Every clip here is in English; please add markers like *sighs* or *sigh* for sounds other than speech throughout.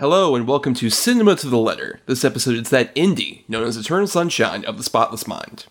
Hello and welcome to Cinema to the Letter. This episode is that indie known as Eternal Sunshine of the Spotless Mind.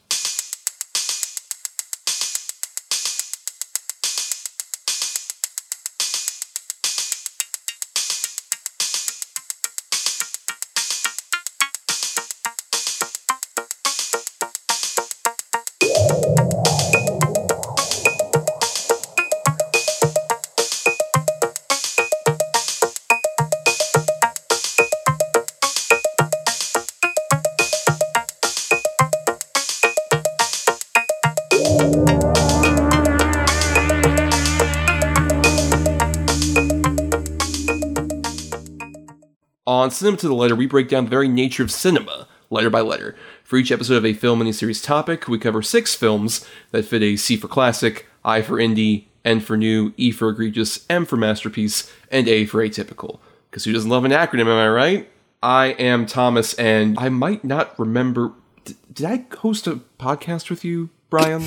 Cinema to the Letter, we break down the very nature of cinema, letter by letter. For each episode of a film miniseries topic, we cover six films that fit a C for classic, I for indie, N for new, E for egregious, M for masterpiece, and A for atypical. Because who doesn't love an acronym, am I right? I am Thomas, and I might not remember. D- did I host a podcast with you, Bryan?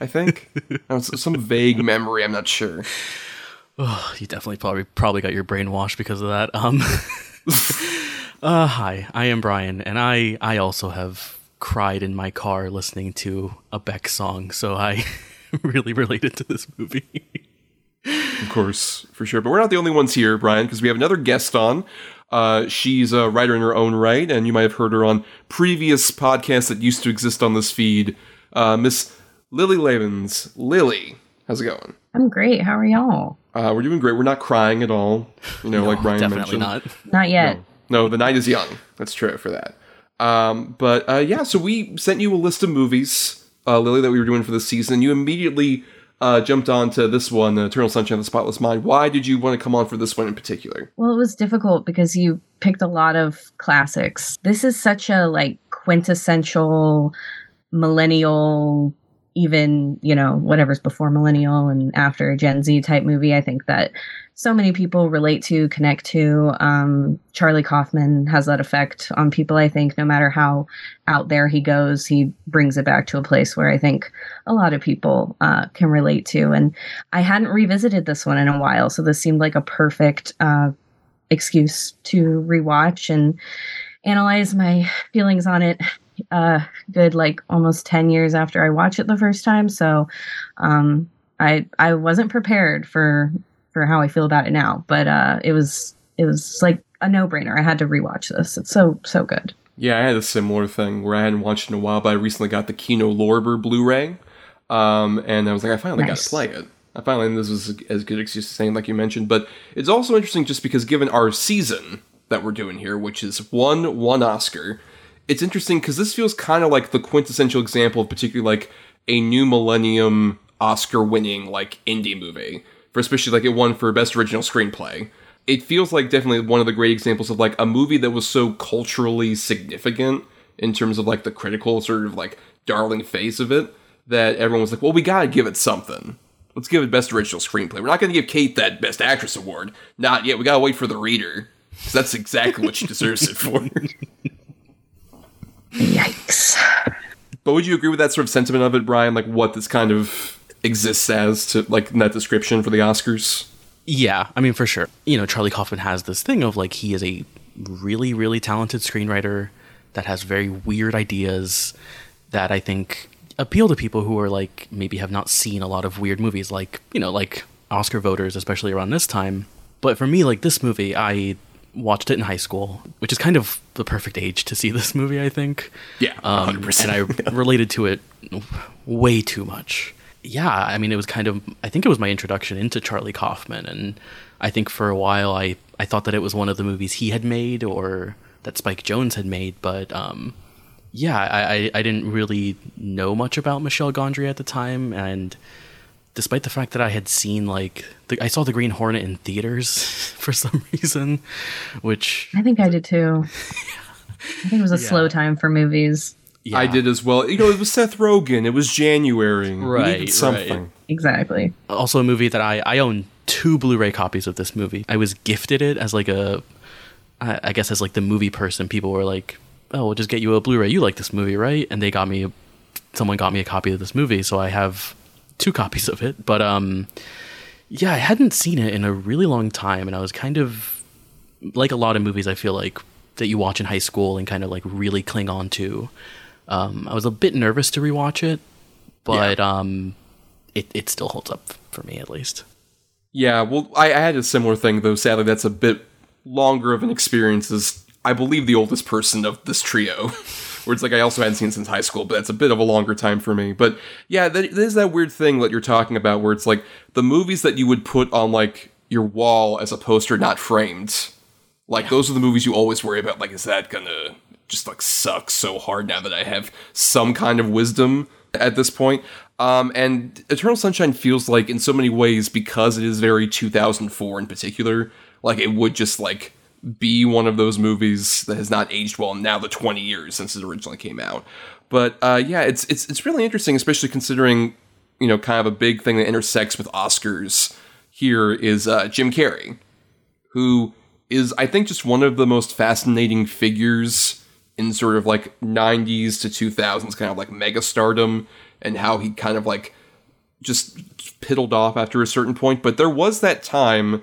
I think. *laughs* Some vague memory, I'm not sure. Oh, *sighs* you definitely probably probably got your brain washed because of that. Um, *laughs* *laughs* uh, hi, I am Bryan, and I I also have cried in my car listening to a Beck song, so I *laughs* really related to this movie. Of course, for sure. But we're not the only ones here, Bryan, because we have another guest on. Uh, she's a writer in her own right, and you might have heard her on previous podcasts that used to exist on this feed. Uh, Miss Lili Labens. Lili, how's it going? I'm great. How are y'all? Uh, we're doing great. We're not crying at all. You know, *laughs* like Bryan definitely mentioned. not. *laughs* Not yet. No, the night is young. That's true for that. Um, but uh, yeah, so we sent you a list of movies, uh, Lili, that we were doing for the season. You immediately uh, jumped on to this one, uh, Eternal Sunshine of the Spotless Mind. Why did you want to come on for this one in particular? Well, it was difficult because you picked a lot of classics. This is such a like quintessential millennial even you know whatever's before millennial and after gen z type movie i think that so many people relate to connect to. Um, charlie kaufman has that effect on people i think no matter how out there he goes he brings it back to a place where i think a lot of people uh, can relate to. And i hadn't revisited this one in a while so this seemed like a perfect uh, excuse to rewatch and analyze my feelings on it uh good like almost 10 years after I watched it the first time. So um I I wasn't prepared for for how I feel about it now but uh it was it was like a no-brainer. I had to rewatch this. It's so so good. Yeah, I had a similar thing where I hadn't watched in a while, but I recently got the Kino Lorber Blu-ray, um, and I was like, I finally got to play it. I finally, this was as good excuse as saying, like you mentioned, but it's also interesting just because given our season that we're doing here, which is one one Oscar, it's interesting because this feels kind of like the quintessential example of particularly like a new millennium Oscar-winning like indie movie, for especially like it won for best original screenplay it feels like definitely one of the great examples of like a movie that was so culturally significant in terms of like the critical sort of like darling face of it that everyone was like, well, we gotta give it something. Let's give it best original screenplay. We're not gonna give Kate that best actress award. Not yet. We gotta wait for the reader. 'Cause that's exactly what she deserves it for. *laughs* yikes but would you agree with that sort of sentiment of it, Bryan? Like what this kind of exists as to like in that description for the Oscars? Yeah, I mean for sure. You know, Charlie Kaufman has this thing of like he is a really really talented screenwriter that has very weird ideas that I think appeal to people who are like maybe have not seen a lot of weird movies like, you know, like Oscar voters especially around this time. But for me like this movie I watched it in high school, which is kind of the perfect age to see this movie, I think. Yeah, Um, 100%. and I *laughs* related to it way too much. Yeah, I mean, it was kind of, I think it was my introduction into Charlie Kaufman. And I think for a while I, I thought that it was one of the movies he had made or that Spike Jonze had made. But um, yeah, I, I, I didn't really know much about Michel Gondry at the time. And despite the fact that I had seen, like, the, I saw The Green Hornet in theaters *laughs* for some reason, which. I think I did too *laughs* I think it was a slow time for movies Yeah. I did as well. You know, it was Seth Rogen. It was January. Right, needed something. right. exactly also a movie that I I own two Blu-ray copies of this movie. I was gifted it as like a I I guess as like the movie person. People were like, "Oh, we'll just get you a Blu-ray. You like this movie, right?" And they got me someone got me a copy of this movie, so I have two copies of it. But um yeah, I hadn't seen it in a really long time and I was kind of like a lot of movies, I feel like that you watch in high school and kind of like really cling on to. Um, I was a bit nervous to rewatch it, but yeah. um, it it still holds up for me at least. Yeah, well, I, I had a similar thing though. Sadly, that's a bit longer of an experience as I believe the oldest person of this trio. *laughs* where it's like I also hadn't seen since high school, but that's a bit of a longer time for me. But yeah, there's that weird thing that you're talking about where it's like the movies that you would put on like your wall as a poster, not framed. Like yeah. those are the movies you always worry about. Like, is that gonna just like suck so hard now that I have some kind of wisdom at this point? Um, and Eternal Sunshine feels like, in so many ways, because it is very 2004 in particular, like it would just like be one of those movies that has not aged well now the 20 years since it originally came out. But uh, yeah, it's it's it's really interesting, especially considering you know kind of a big thing that intersects with Oscars here is uh, Jim Carrey, who is I think just one of the most fascinating figures in sort of like 90s to 2000s kind of like mega stardom and how he kind of like just piddled off after a certain point. But there was that time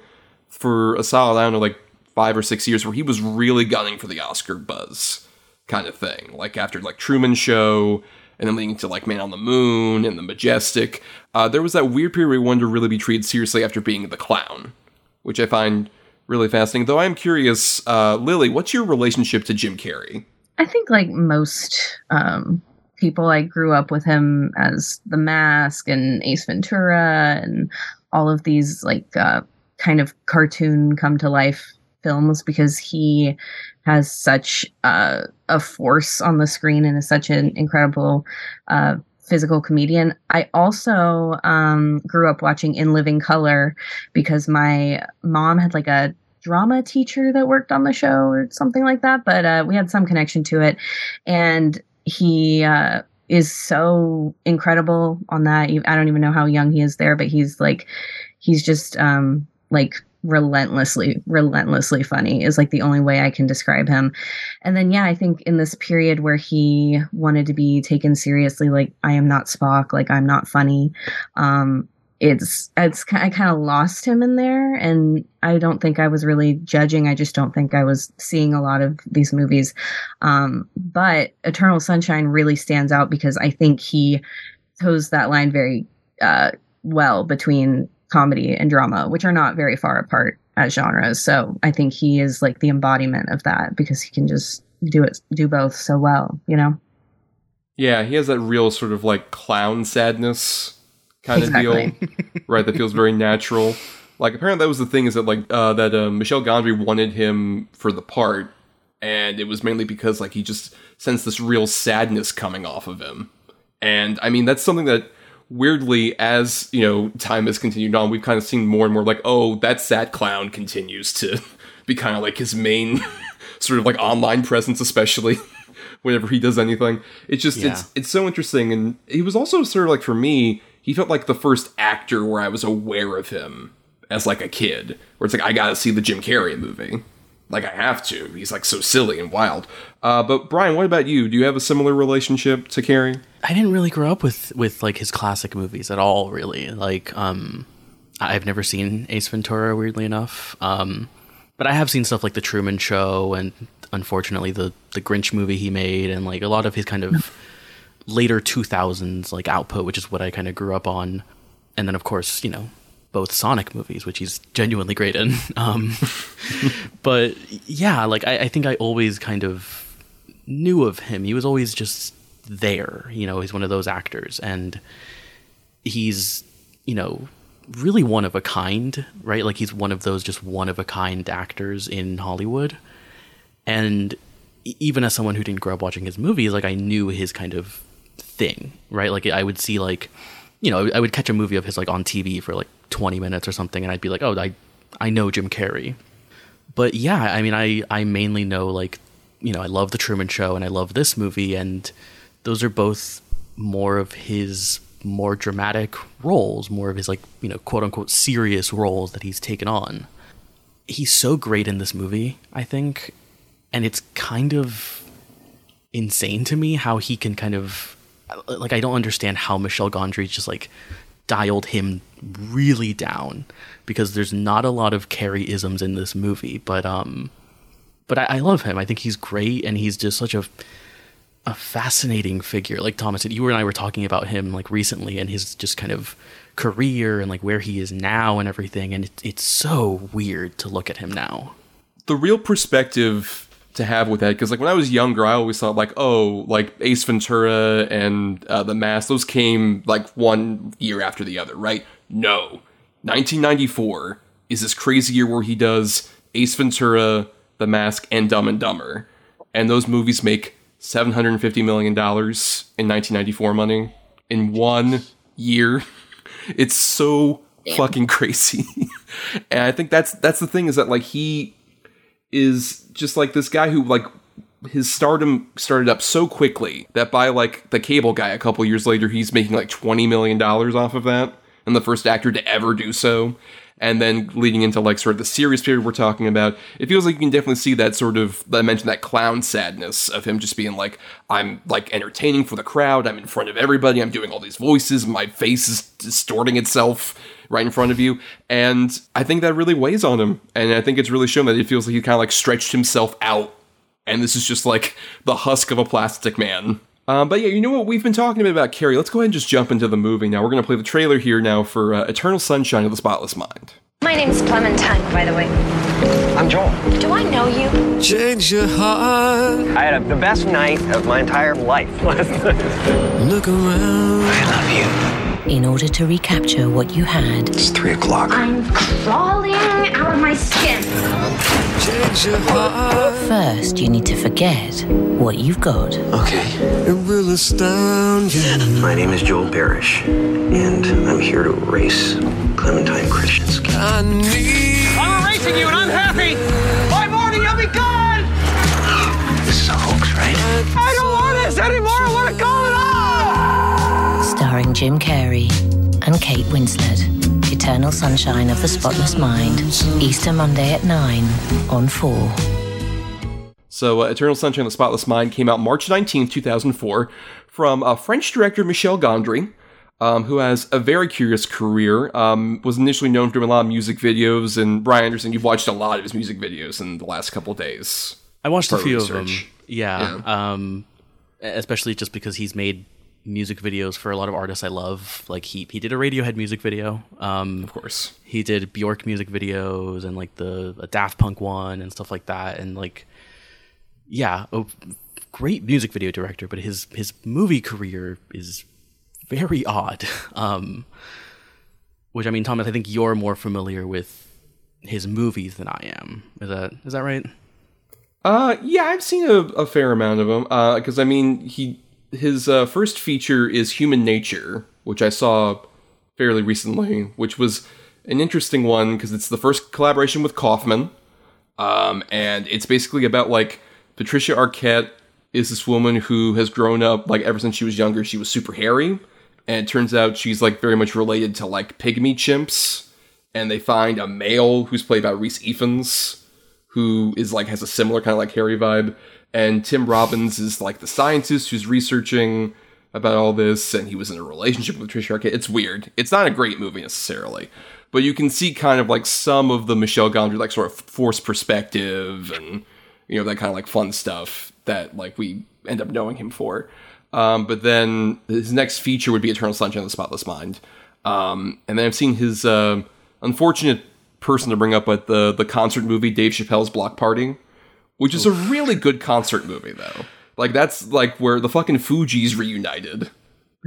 for a solid, I don't know, like five or six years where he was really gunning for the Oscar buzz kind of thing. Like after like Truman Show and then leading to like Man on the Moon and The Majestic. Uh, there was that weird period where he wanted to really be treated seriously after being the clown, which I find really fascinating. Though I am curious, uh, Lili, what's your relationship to Jim Carrey? I think like most um, people, I grew up with him as The Mask and Ace Ventura and all of these like uh, kind of cartoon come to life films because he has such uh, a force on the screen and is such an incredible uh, physical comedian. I also um, grew up watching In Living Color because my mom had like a drama teacher that worked on the show or something like that, but uh, we had some connection to it. And he uh, is so incredible on that. I don't even know how young he is there, but he's like, he's just um, like relentlessly relentlessly funny is like the only way i can describe him. And then yeah i think in this period where he wanted to be taken seriously like i am not spock like i'm not funny um it's it's i kind of lost him in there and i don't think i was really judging i just don't think i was seeing a lot of these movies. Um but eternal sunshine really stands out because i think he toes that line very uh well between comedy and drama, which are not very far apart as genres. So I think he is like the embodiment of that because he can just do it, do both so well, you know? Yeah, he has that real sort of like clown sadness kind exactly. of *laughs* deal, right? That feels very natural. Like apparently that was the thing is that like uh, that uh, Michel Gondry wanted him for the part, and it was mainly because like he just sensed this real sadness coming off of him. And I mean that's something that weirdly, as you know, time has continued on, we've kind of seen more and more like, oh, that sad clown continues to *laughs* be kind of like his main *laughs* sort of like online presence, especially *laughs* whenever he does anything. It's just yeah. it's it's so interesting, and he was also sort of like for me, he felt like the first actor where I was aware of him as like a kid, where it's like I got to see the Jim Carrey movie. Like I have to. He's like so silly and wild. Uh, but Bryan, what about you? Do you have a similar relationship to Carrey? I didn't really grow up with with like his classic movies at all. Really, like um, I've never seen Ace Ventura. Weirdly enough, um, but I have seen stuff like The Truman Show and unfortunately the the Grinch movie he made, and like a lot of his kind of later two thousands like output, which is what I kind of grew up on. And then of course, you know, both Sonic movies, which he's genuinely great in. *laughs* Um, but yeah, like I, I, think I always kind of knew of him. He was always just there. You know, he's one of those actors, and he's you know really one of a kind, right? Like he's one of those just one of a kind actors in Hollywood. And even as someone who didn't grow up watching his movies, like I knew his kind of thing, right? Like I would see like you know, I would catch a movie of his like on TV for like 20 minutes or something, and I'd be like, oh, I, I know Jim Carrey. But yeah, I mean, I, I mainly know like, you know, I love The Truman Show and I love this movie, and those are both more of his more dramatic roles, more of his like, you know, quote unquote serious roles that he's taken on. He's so great in this movie, I think, and it's kind of insane to me how he can kind of like I don't understand how Michel Gondry just like dialed him really down because there's not a lot of Carrey isms in this movie, but um, but I, I love him. I think he's great, and he's just such a a fascinating figure. Like Thomas said, you and I were talking about him like recently, and his just kind of career and like where he is now and everything, and it, it's so weird to look at him now. The real perspective to have with that because like when I was younger, I always thought like oh like Ace Ventura and uh, The Mask those came like one year after the other, right? No, 1994 is this crazy year where he does Ace Ventura, The Mask, and Dumb and Dumber, and those movies make 750 million dollars in 1994 money in one year. *laughs* It's so Damn. fucking crazy. *laughs* and I think that's that's the thing is that like he is just like this guy who like his stardom started up so quickly that by like the cable guy a couple years later he's making like 20 million dollars off of that and the first actor to ever do so. And then leading into like sort of the serious period we're talking about it feels like you can definitely see that sort of i mentioned that clown sadness of him just being like i'm like entertaining for the crowd i'm in front of everybody i'm doing all these voices my face is distorting itself right in front of you. And I think that really weighs on him. And I think it's really shown that it feels like he kind of like stretched himself out. And this is just like the husk of a plastic man. Um, but yeah, you know what we've been talking a bit about Carrey. Let's go ahead and just jump into the movie now. We're going to play the trailer here now for uh, Eternal Sunshine of the Spotless Mind. My name's Clementine, by the way. I'm Joel. Do I know you? Change your heart. I had a, the best night of my entire life *laughs* last night. Look around. I love you in order to recapture what you had. It's three o'clock. I'm crawling out of my skin. First, you need to forget what you've got. Okay. It will astound you. My name is Joel Barish, and I'm here to erase Clementine Kruczynski. I need. I'm erasing you, and I'm happy. By morning, you'll be gone. This is a hoax, right? I don't want this anymore. I want to call it starring Jim Carrey and Kate Winslet. Eternal Sunshine of the Spotless Mind. Easter Monday at 9 on 4. So, uh, Eternal Sunshine of the Spotless Mind came out March 19, 2004, from uh, French director Michel Gondry, um, who has a very curious career. Um, was initially known for doing a lot of music videos, and Bryan Anderson, you've watched a lot of his music videos in the last couple days. I watched a few research. of them. Yeah, yeah. Um, especially just because he's made music videos for a lot of artists I love. Like he he did a Radiohead music video. Um, of course, he did Bjork music videos and like the a Daft Punk one and stuff like that. And like, yeah, a great music video director. But his his movie career is very odd. *laughs* Um, which I mean, Thomas, I think you're more familiar with his movies than I am. Is that is that right? Uh, yeah, I've seen a, a fair amount of them. Uh, because I mean, he his uh, first feature is Human Nature, which I saw fairly recently, which was an interesting one because it's the first collaboration with Kaufman. Um, and it's basically about like Patricia Arquette is this woman who has grown up like ever since she was younger, she was super hairy. And it turns out she's like very much related to like pygmy chimps. And they find a male who's played by Rhys Ifans, who is like has a similar kind of like hairy vibe and Tim Robbins is like the scientist who's researching about all this, and he was in a relationship with Tricia Arquette. It's weird. It's not a great movie necessarily, but you can see kind of like some of the Michel Gondry like sort of forced perspective and you know that kind of like fun stuff that like we end up knowing him for. Um, but then his next feature would be Eternal Sunshine of the Spotless Mind, um, and then I've seen his uh, unfortunate person to bring up at the the concert movie Dave Chappelle's Block Party which is a really good concert movie though. Like that's like where the fucking Fugees reunited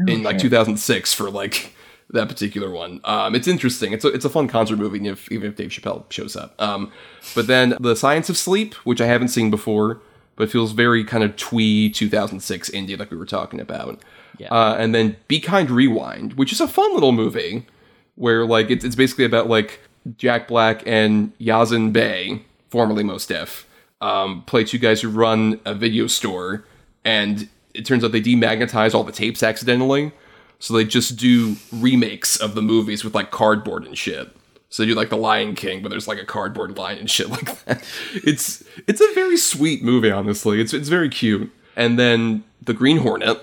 in like 2006 for like that particular one. Um, it's interesting. It's a it's a fun concert movie, if, even if Dave Chappelle shows up. Um, but then the Science of Sleep, which I haven't seen before, but feels very kind of twee 2006 indie, like we were talking about. Yeah. Uh, and then Be Kind Rewind, which is a fun little movie where like it's it's basically about like Jack Black and Yasiin Bey, formerly Mos Def um, play two guys who run a video store, and it turns out they demagnetize all the tapes accidentally. So they just do remakes of the movies with like cardboard and shit. So they do like the Lion King, but there's like a cardboard lion and shit *laughs* like that. It's it's a very sweet movie, honestly. It's it's very cute. And then the Green Hornet,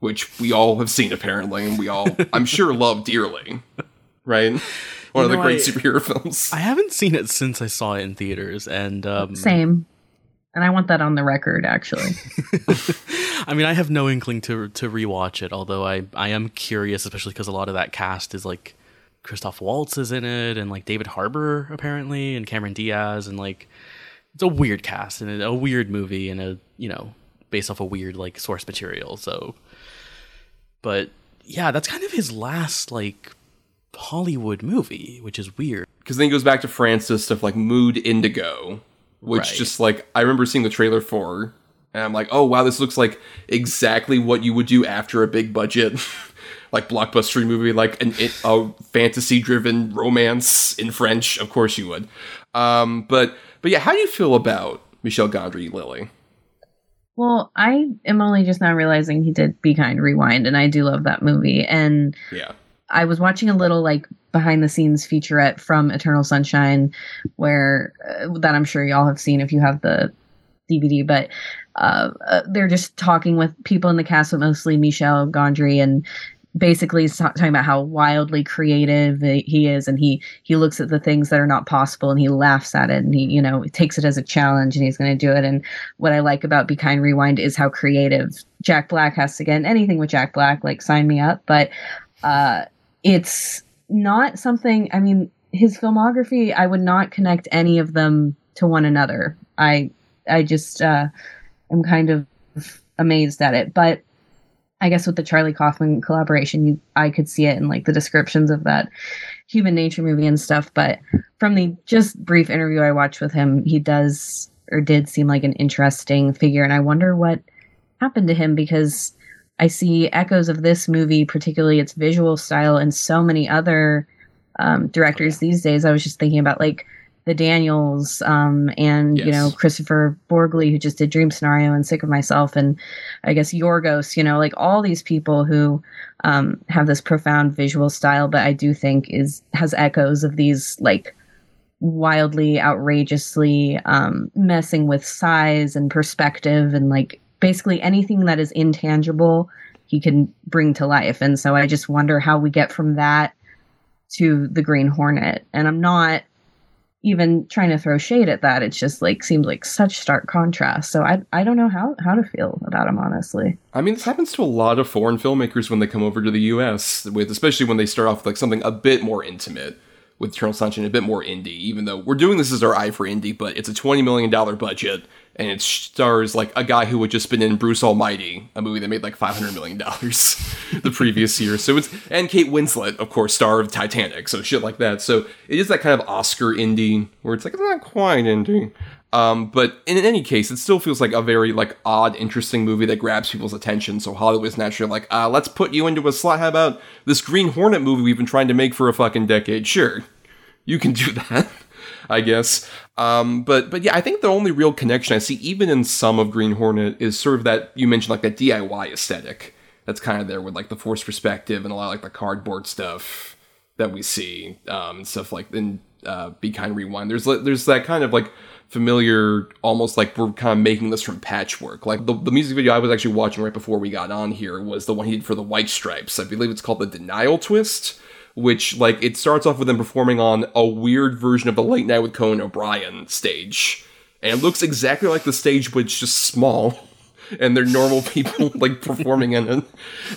which we all have seen apparently, and we all, I'm sure, *laughs* love dearly. Right? One of the great I- superhero films. I haven't seen it since I saw it in theaters, and um, Same. And I want that on the record, actually. *laughs* *laughs* I mean, I have no inkling to to rewatch it. Although I I am curious, especially because a lot of that cast is like Christoph Waltz is in it, and like David Harbour apparently, and Cameron Diaz, and like it's a weird cast and a weird movie, and a you know based off a weird like source material. So, but yeah, that's kind of his last like Hollywood movie, which is weird. because then he goes back to Francis stuff like Mood Indigo, which Right. just like I remember seeing the trailer for, and I'm like, oh wow, this looks like exactly what you would do after a big budget, *laughs* like blockbuster movie, like an it, a fantasy driven romance in French. Of course you would, um, but but yeah, how do you feel about Michel Gondry, Lili? well, I am only just now realizing he did Be Kind Rewind, and I do love that movie. And Yeah, I was watching a little like behind the scenes featurette from Eternal Sunshine, where uh, that I'm sure y'all have seen if you have the DVD, but uh, uh, they're just talking with people in the cast, but mostly Michel Gondry, and basically talking about how wildly creative he is, and he he looks at the things that are not possible and he laughs at it, and he you know takes it as a challenge, and he's going to do it. And what I like about Be Kind Rewind is how creative Jack Black has to get. And anything with Jack Black, like sign me up, but uh, it's not something. I mean, his filmography, I would not connect any of them to one another. I I just uh, am kind of amazed at it, but. I guess with the Charlie Kaufman collaboration, you, I could see it in like the descriptions of that human nature movie and stuff. But from the just brief interview I watched with him, he does or did seem like an interesting figure. And I wonder what happened to him because I see echoes of this movie, particularly its visual style, and so many other um, directors these days. I was just thinking about like the Daniels um, and you know Kristoffer Borgli, who just did Dream Scenario and Sick of Myself, and I guess Yorgos. You know, like all these people who um, have this profound visual style, but I do think is has echoes of these like wildly outrageously um, messing with size and perspective and like basically anything that is intangible he can bring to life. And so i just wonder how we get from that to the green hornet. And i'm not even trying to throw shade at that. It's just like seems like such stark contrast. So i i don't know how how to feel about him honestly. I mean, this happens to a lot of foreign filmmakers when they come over to the U.S. With especially when they start off with like something a bit more intimate, with Eternal Sunshine, a bit more indie. Even though we're doing this as our I for indie, but it's a twenty million dollar budget, and it stars like a guy who had just been in Bruce Almighty, a movie that made like five hundred million dollars *laughs* the previous year. So it's and Kate Winslet, of course, star of Titanic, so shit like that. So it is that kind of Oscar indie where it's like it's not quite indie. Um, but in any case, it still feels like a very like odd, interesting movie that grabs people's attention. So Hollywood's naturally like, uh, let's put you into a slot. How about this Green Hornet movie we've been trying to make for a fucking decade? Sure, you can *laughs* do that, I guess. Um, but but yeah, I think the only real connection I see, even in some of Green Hornet, is sort of that you mentioned like that DIY aesthetic that's kind of there with like the forced perspective and a lot of like the cardboard stuff that we see um, and stuff like in uh, Be Kind Rewind. There's there's that kind of like familiar, almost like we're kind of making this from patchwork. Like the, the music video I was actually watching right before we got on here was the one he did for the White Stripes. I believe it's called the Denial Twist, which like it starts off with them performing on a weird version of the Late Night with Conan O'Brien stage, and it looks exactly like the stage, but it's just small. *laughs* And they're normal *laughs* people like performing in it.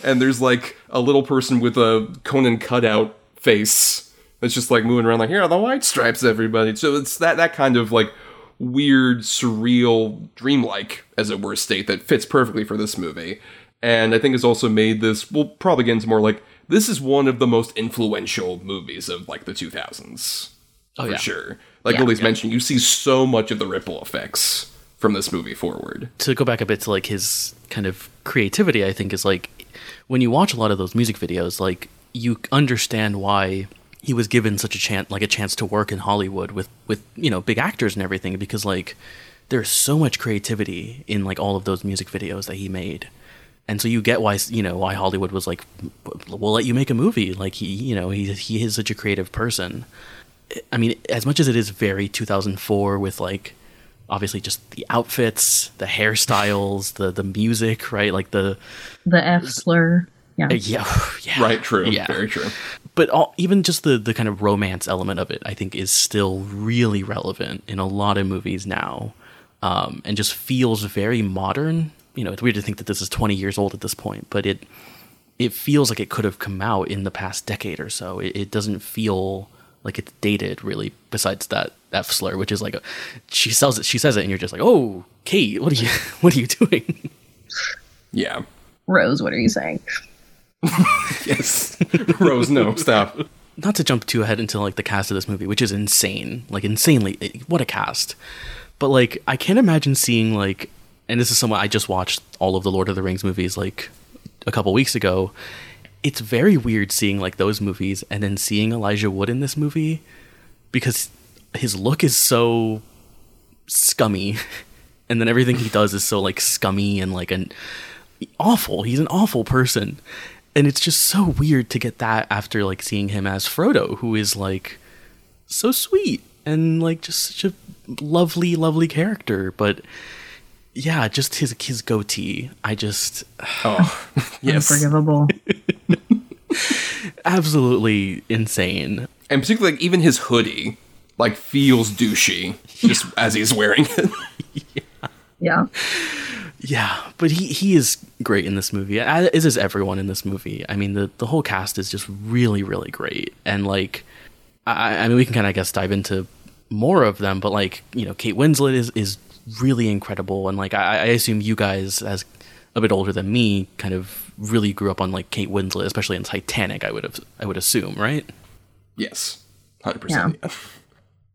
And there's like a little person with a Conan cutout face that's just like moving around like, here are the white stripes, everybody. So it's that that kind of like weird, surreal, dreamlike, as it were, state that fits perfectly for this movie. And I think it's also made this, we'll probably get into more like, this is one of the most influential movies of like the 2000s. Oh, for yeah. sure. Like Yeah, Lili's yeah. mentioned, you see so much of the ripple effects from this movie forward. to go back a bit to like his kind of creativity, I think is like when you watch a lot of those music videos, like you understand why he was given such a chance, like a chance to work in Hollywood with with you know big actors and everything, because like there's so much creativity in like all of those music videos that he made. And so you get why you know why Hollywood was like, we'll let you make a movie. Like he, you know, he he is such a creative person. I mean, as much as it is very 2004 with like obviously just the outfits, the hairstyles, the the music, right? Like the The F slur. Yeah. uh, yeah, *sighs* yeah, Right, true. Yeah. Very true. But all, even just the the kind of romance element of it, I think, is still really relevant in a lot of movies now, um, and just feels very modern. You know, it's weird to think that this is 20 years old at this point, but it it feels like it could have come out in the past decade or so. It, it doesn't feel like it's dated really. Besides that F slur, which is like a, she sells it, she says it, and you're just like, oh, Kate, what are you *laughs* what are you doing? Yeah. Rose, what are you saying? *laughs* Yes. Rose, no, stop. not to jump too ahead into like the cast of this movie, which is insane, like insanely, what a cast. But like, I can't imagine seeing like, and this is someone I just watched all of the Lord of the Rings movies like a couple weeks ago. It's very weird seeing like those movies and then seeing Elijah Wood in this movie because his look is so scummy, *laughs* and then everything he does is so like scummy and like an awful. He's an awful person. And it's just so weird to get that after like seeing him as Frodo, who is like so sweet and like just such a lovely, lovely character. But yeah, just his his goatee. I just Oh, *sighs* yes. Unforgivable. *laughs* absolutely insane. And particularly, like, even his hoodie, like, feels douchey just as he's wearing it. *laughs* yeah. Yeah, but he he is great in this movie. As is everyone in this movie. I mean, the the whole cast is just really really great. And like, I, I mean, we can kind of I guess dive into more of them. But like, you know, Kate Winslet is is really incredible. And like, I, I assume you guys, as a bit older than me, kind of really grew up on like Kate Winslet, especially in Titanic. I would have I would assume, right? yes. 100%. Yeah. yeah.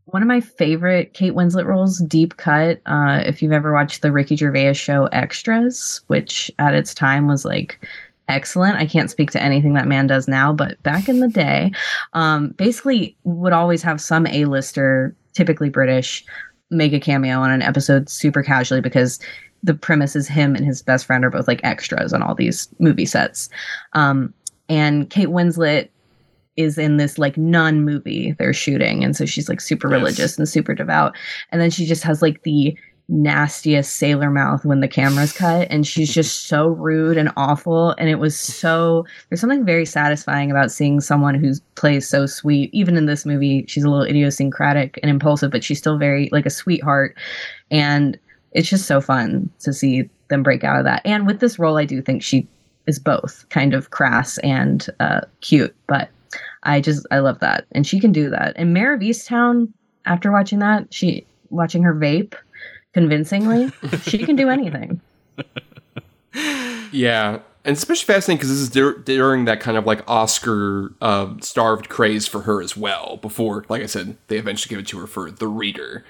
One of my favorite Kate Winslet roles, Deep Cut. Uh, if you've ever watched the Ricky Gervais show Extras, which at its time was like excellent. I can't speak to anything that man does now, but back in the day, um, basically would always have some A-lister, typically British, make a cameo on an episode super casually because the premise is him and his best friend are both like extras on all these movie sets. Um, and Kate Winslet is in this like nun movie they're shooting and so she's like super Yes. religious and super devout and then she just has like the nastiest sailor mouth when the camera's cut and she's just *laughs* so rude and awful and it was so there's something very satisfying about seeing someone who plays so sweet even in this movie she's a little idiosyncratic and impulsive but she's still very like a sweetheart and it's just so fun to see them break out of that and with this role i do think she is both kind of crass and uh, cute but I just I love that, and she can do that. And Mare of Easttown, after watching that, she watching her vape convincingly, *laughs* she can do anything. Yeah, and especially fascinating because this is dur- during that kind of like Oscar uh, starved craze for her as well. Before, like I said, they eventually give it to her for The Reader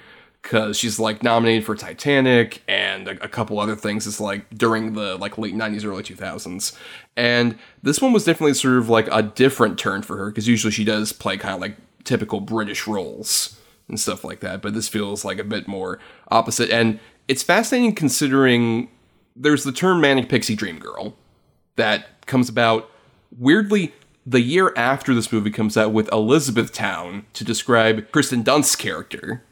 because she's like nominated for Titanic and a, a couple other things. It's like during the like late '90s, early 2000s, and this one was definitely sort of like a different turn for her because usually she does play kind of like typical British roles and stuff like that. But this feels like a bit more opposite, and it's fascinating considering there's the term manic pixie dream girl that comes about weirdly the year after this movie comes out with Elizabethtown to describe Kirsten Dunst's character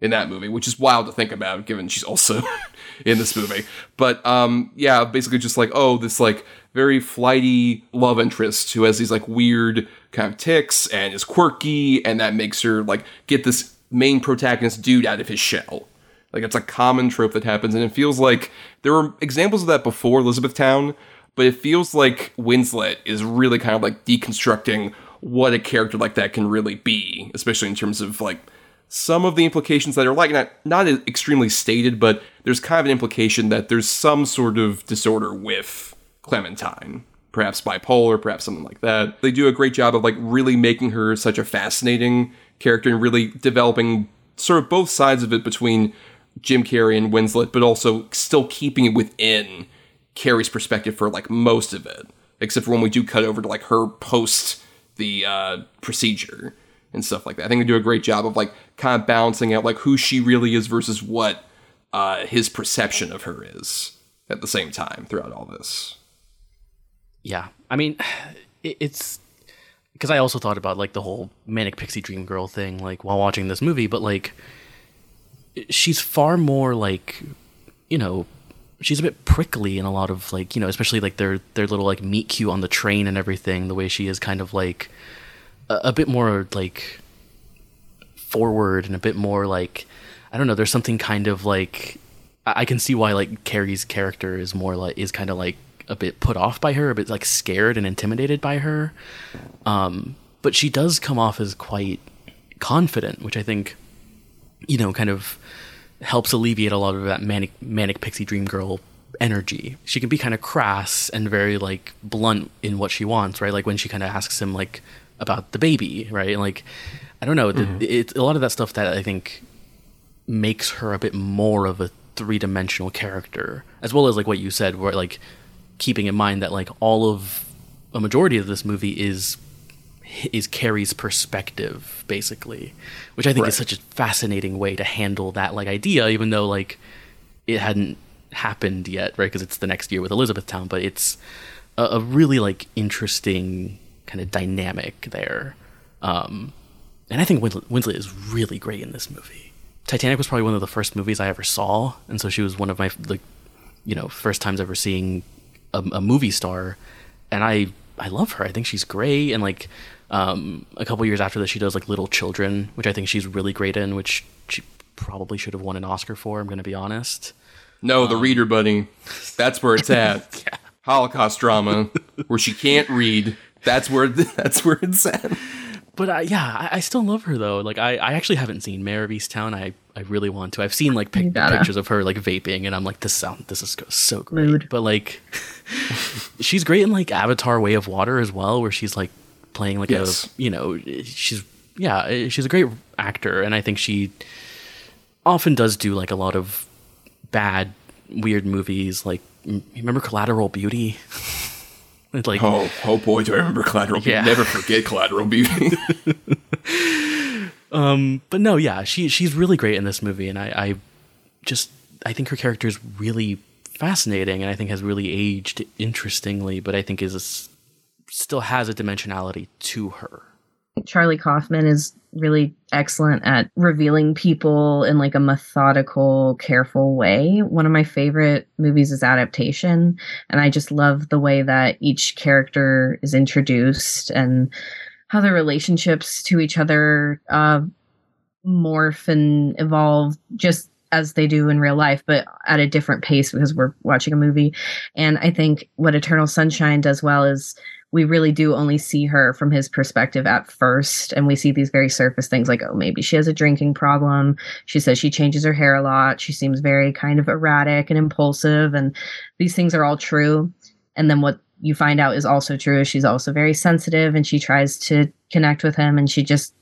in that movie, which is wild to think about given she's also *laughs* in this movie. But um yeah, basically just like oh this like very flighty love interest who has these like weird kind of ticks and is quirky and that makes her like get this main protagonist dude out of his shell. Like it's a common trope that happens, and it feels like there were examples of that before Elizabethtown, but it feels like Winslet is really kind of like deconstructing what a character like that can really be, especially in terms of like some of the implications that are like not not extremely stated, but there's kind of an implication that there's some sort of disorder with Clementine. Perhaps bipolar, perhaps something like that. They do a great job of like really making her such a fascinating character and really developing sort of both sides of it between Jim Carrey and Winslet, but also still keeping it within Carrey's perspective for like most of it, except for when we do cut over to like her post the uh, procedure and stuff like that. I think they do a great job of like kind of balancing out like who she really is versus what uh, his perception of her is at the same time throughout all this. Yeah, I mean, it's because I also thought about like the whole manic pixie dream girl thing, like while watching this movie. But like, she's far more like you know she's a bit prickly in a lot of like you know especially like their their little like meet cute on the train and everything the way she is kind of like a, bit more like forward and a bit more like I don't know there's something kind of like I, I can see why like Carrey's character is more like is kind of like a bit put off by her a bit like scared and intimidated by her um but she does come off as quite confident which I think you know kind of helps alleviate a lot of that manic manic pixie dream girl energy. She can be kind of crass and very like blunt in what she wants, right? Like when she kind of asks him like about the baby, right? Like I don't know, mm-hmm. it's a lot of that stuff that I think makes her a bit more of a three-dimensional character, as well as like what you said, where like keeping in mind that like all of a majority of this movie is is Carrey's perspective, basically, which I think right. is such a fascinating way to handle that like idea, even though like it hadn't happened yet, right? Because it's the next year with Elizabethtown, but it's a, a really like interesting kind of dynamic there. Um, and I think Winslet, is really great in this movie. Titanic was probably one of the first movies I ever saw, and so she was one of my like, you know, first times ever seeing a, a movie star, and I I love her. I think she's great, and like um, a couple years after this, she does like Little Children, which I think she's really great in, which she probably should have won an Oscar for. I'm going to be honest. No, um, the reader, buddy. That's where it's *laughs* at. yeah. Holocaust drama, where she can't read. That's where *laughs* that's where it's at. But uh, yeah, I, I, still love her though. Like I, I actually haven't seen Mare of Easttown. I, I really want to. I've seen like pic- pictures of her like vaping, and I'm like, this sound, this is so great. Mood. But like, *laughs* she's great in like Avatar: Way of Water as well, where she's like playing like yes. a you know she's yeah she's a great actor and I think she often does do like a lot of bad weird movies like remember Collateral Beauty *laughs* like oh oh boy do I remember Collateral Beauty yeah. never forget Collateral Beauty *laughs* um but no yeah she she's really great in this movie and I I just I think her character is really fascinating and I think has really aged interestingly but I think is still has a dimensionality to her. Charlie Kaufman is really excellent at revealing people in like a methodical, careful way. One of my favorite movies is Adaptation, and I just love the way that each character is introduced and how their relationships to each other uh, morph and evolve just as they do in real life, but at a different pace because we're watching a movie. And I think what Eternal Sunshine does well is we really do only see her from his perspective at first and we see these very surface things like oh maybe she has a drinking problem. She says she changes her hair a lot. She seems very kind of erratic and impulsive and these things are all true. And then what you find out is also true is she's also very sensitive and she tries to connect with him and she just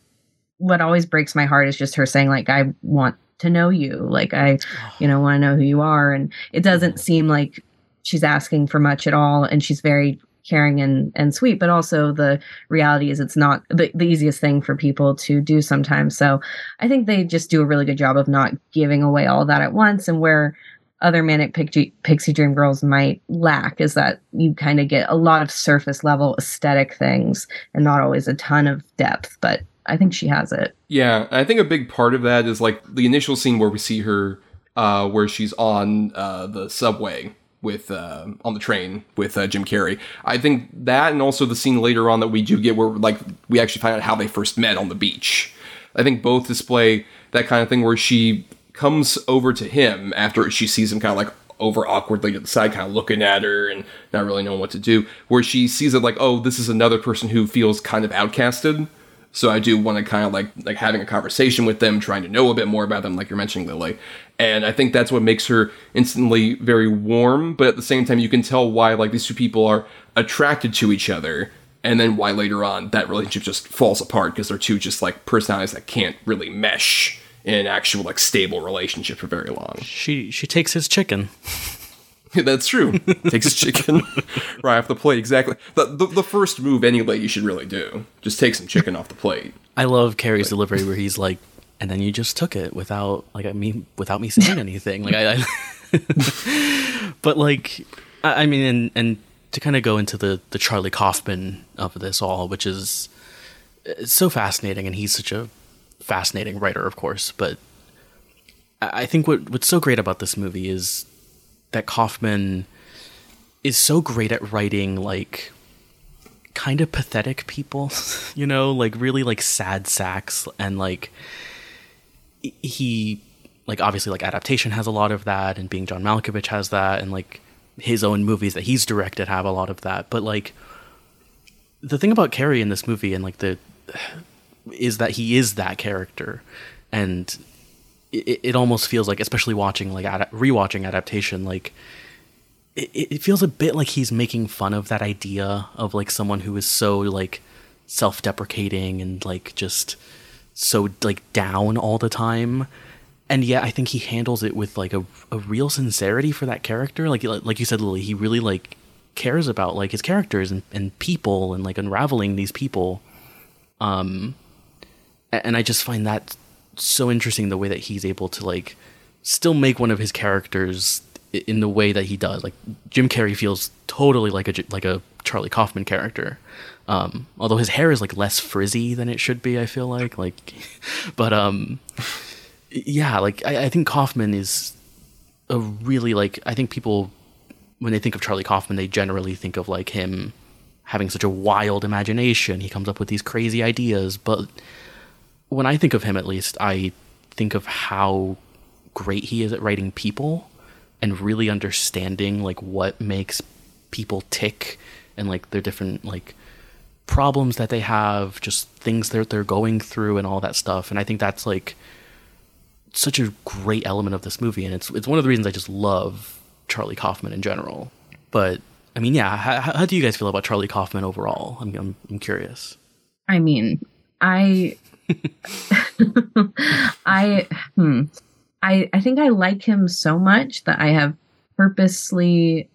what always breaks my heart is just her saying like i want to know you. Like i *sighs* you know want to know who you are. And it doesn't mm. seem like she's asking for much at all and she's very caring and, and sweet, but also the reality is it's not the, the easiest thing for people to do sometimes. So I think they just do a really good job of not giving away all that at once. And where other manic pixie, pixie dream girls might lack is that you kind of get a lot of surface level aesthetic things and not always a ton of depth but i think she has it. Yeah i think a big part of that is like the initial scene where we see her uh, where she's on uh, the subway with uh, on the train with uh, Jim Carrey. I think that, and also the scene later on that we do get where like we actually find out how they first met on the beach. I think both display that kind of thing where she comes over to him after she sees him kind of like over awkwardly to the side, kind of looking at her and not really knowing what to do. Where she sees it like, oh, this is another person who feels kind of outcasted. So I do want to kind of like like having a conversation with them, trying to know a bit more about them, like you're mentioning, Lili. And I think that's what makes her instantly very warm, but at the same time, you can tell why like these two people are attracted to each other, and then why later on that relationship just falls apart because they're two just like personalities that can't really mesh in an actual like stable relationship for very long. She she takes his chicken. *laughs* *laughs* That's true. Takes his chicken *laughs* right off the plate. Exactly. The, the, the first move any lady should really do. Just take some chicken off the plate. I love Carrey's like, delivery where he's like, and then you just took it without like I mean without me saying anything. Like I, I *laughs* but like I, I mean and and to kind of go into the the Charlie Kaufman of this all, which is uh, so fascinating, and he's such a fascinating writer, of course, but I I think what what's so great about this movie is that Kaufman is so great at writing like kind of pathetic people, *laughs* you know, like really like sad sacks and like he like obviously like adaptation has a lot of that and being John Malkovich has that and like his own movies that he's directed have a lot of that. But like the thing about Carrey in this movie and like the *sighs* is that he is that character. And it, it almost feels like especially watching like ad- rewatching adaptation like it, it feels a bit like he's making fun of that idea of like someone who is so like self-deprecating and like just so like down all the time. And yet i think he handles it with like a, a real sincerity for that character. Like like you said Lili he really like cares about like his characters and, and people and like unraveling these people. Um and i just find that so interesting the way that he's able to like still make one of his characters in the way that he does. Like jim carrey feels totally like a like a charlie kaufman character. Um although his hair is like less frizzy than it should be i feel like like *laughs* but um yeah like I, I think kaufman is a really like i think people when they think of charlie kaufman they generally think of like him having such a wild imagination. He comes up with these crazy ideas but when i think of him at least i think of how great he is at writing people and really understanding like what makes people tick and like their different like problems that they have just things that they're going through and all that stuff and i think that's like such a great element of this movie, and it's it's one of the reasons I just love Charlie Kaufman in general. But I mean, yeah, how, how do you guys feel about Charlie Kaufman overall? I'm I'm, I'm curious. I mean, I, *laughs* I, hmm, I, I think I like him so much that I have purposely,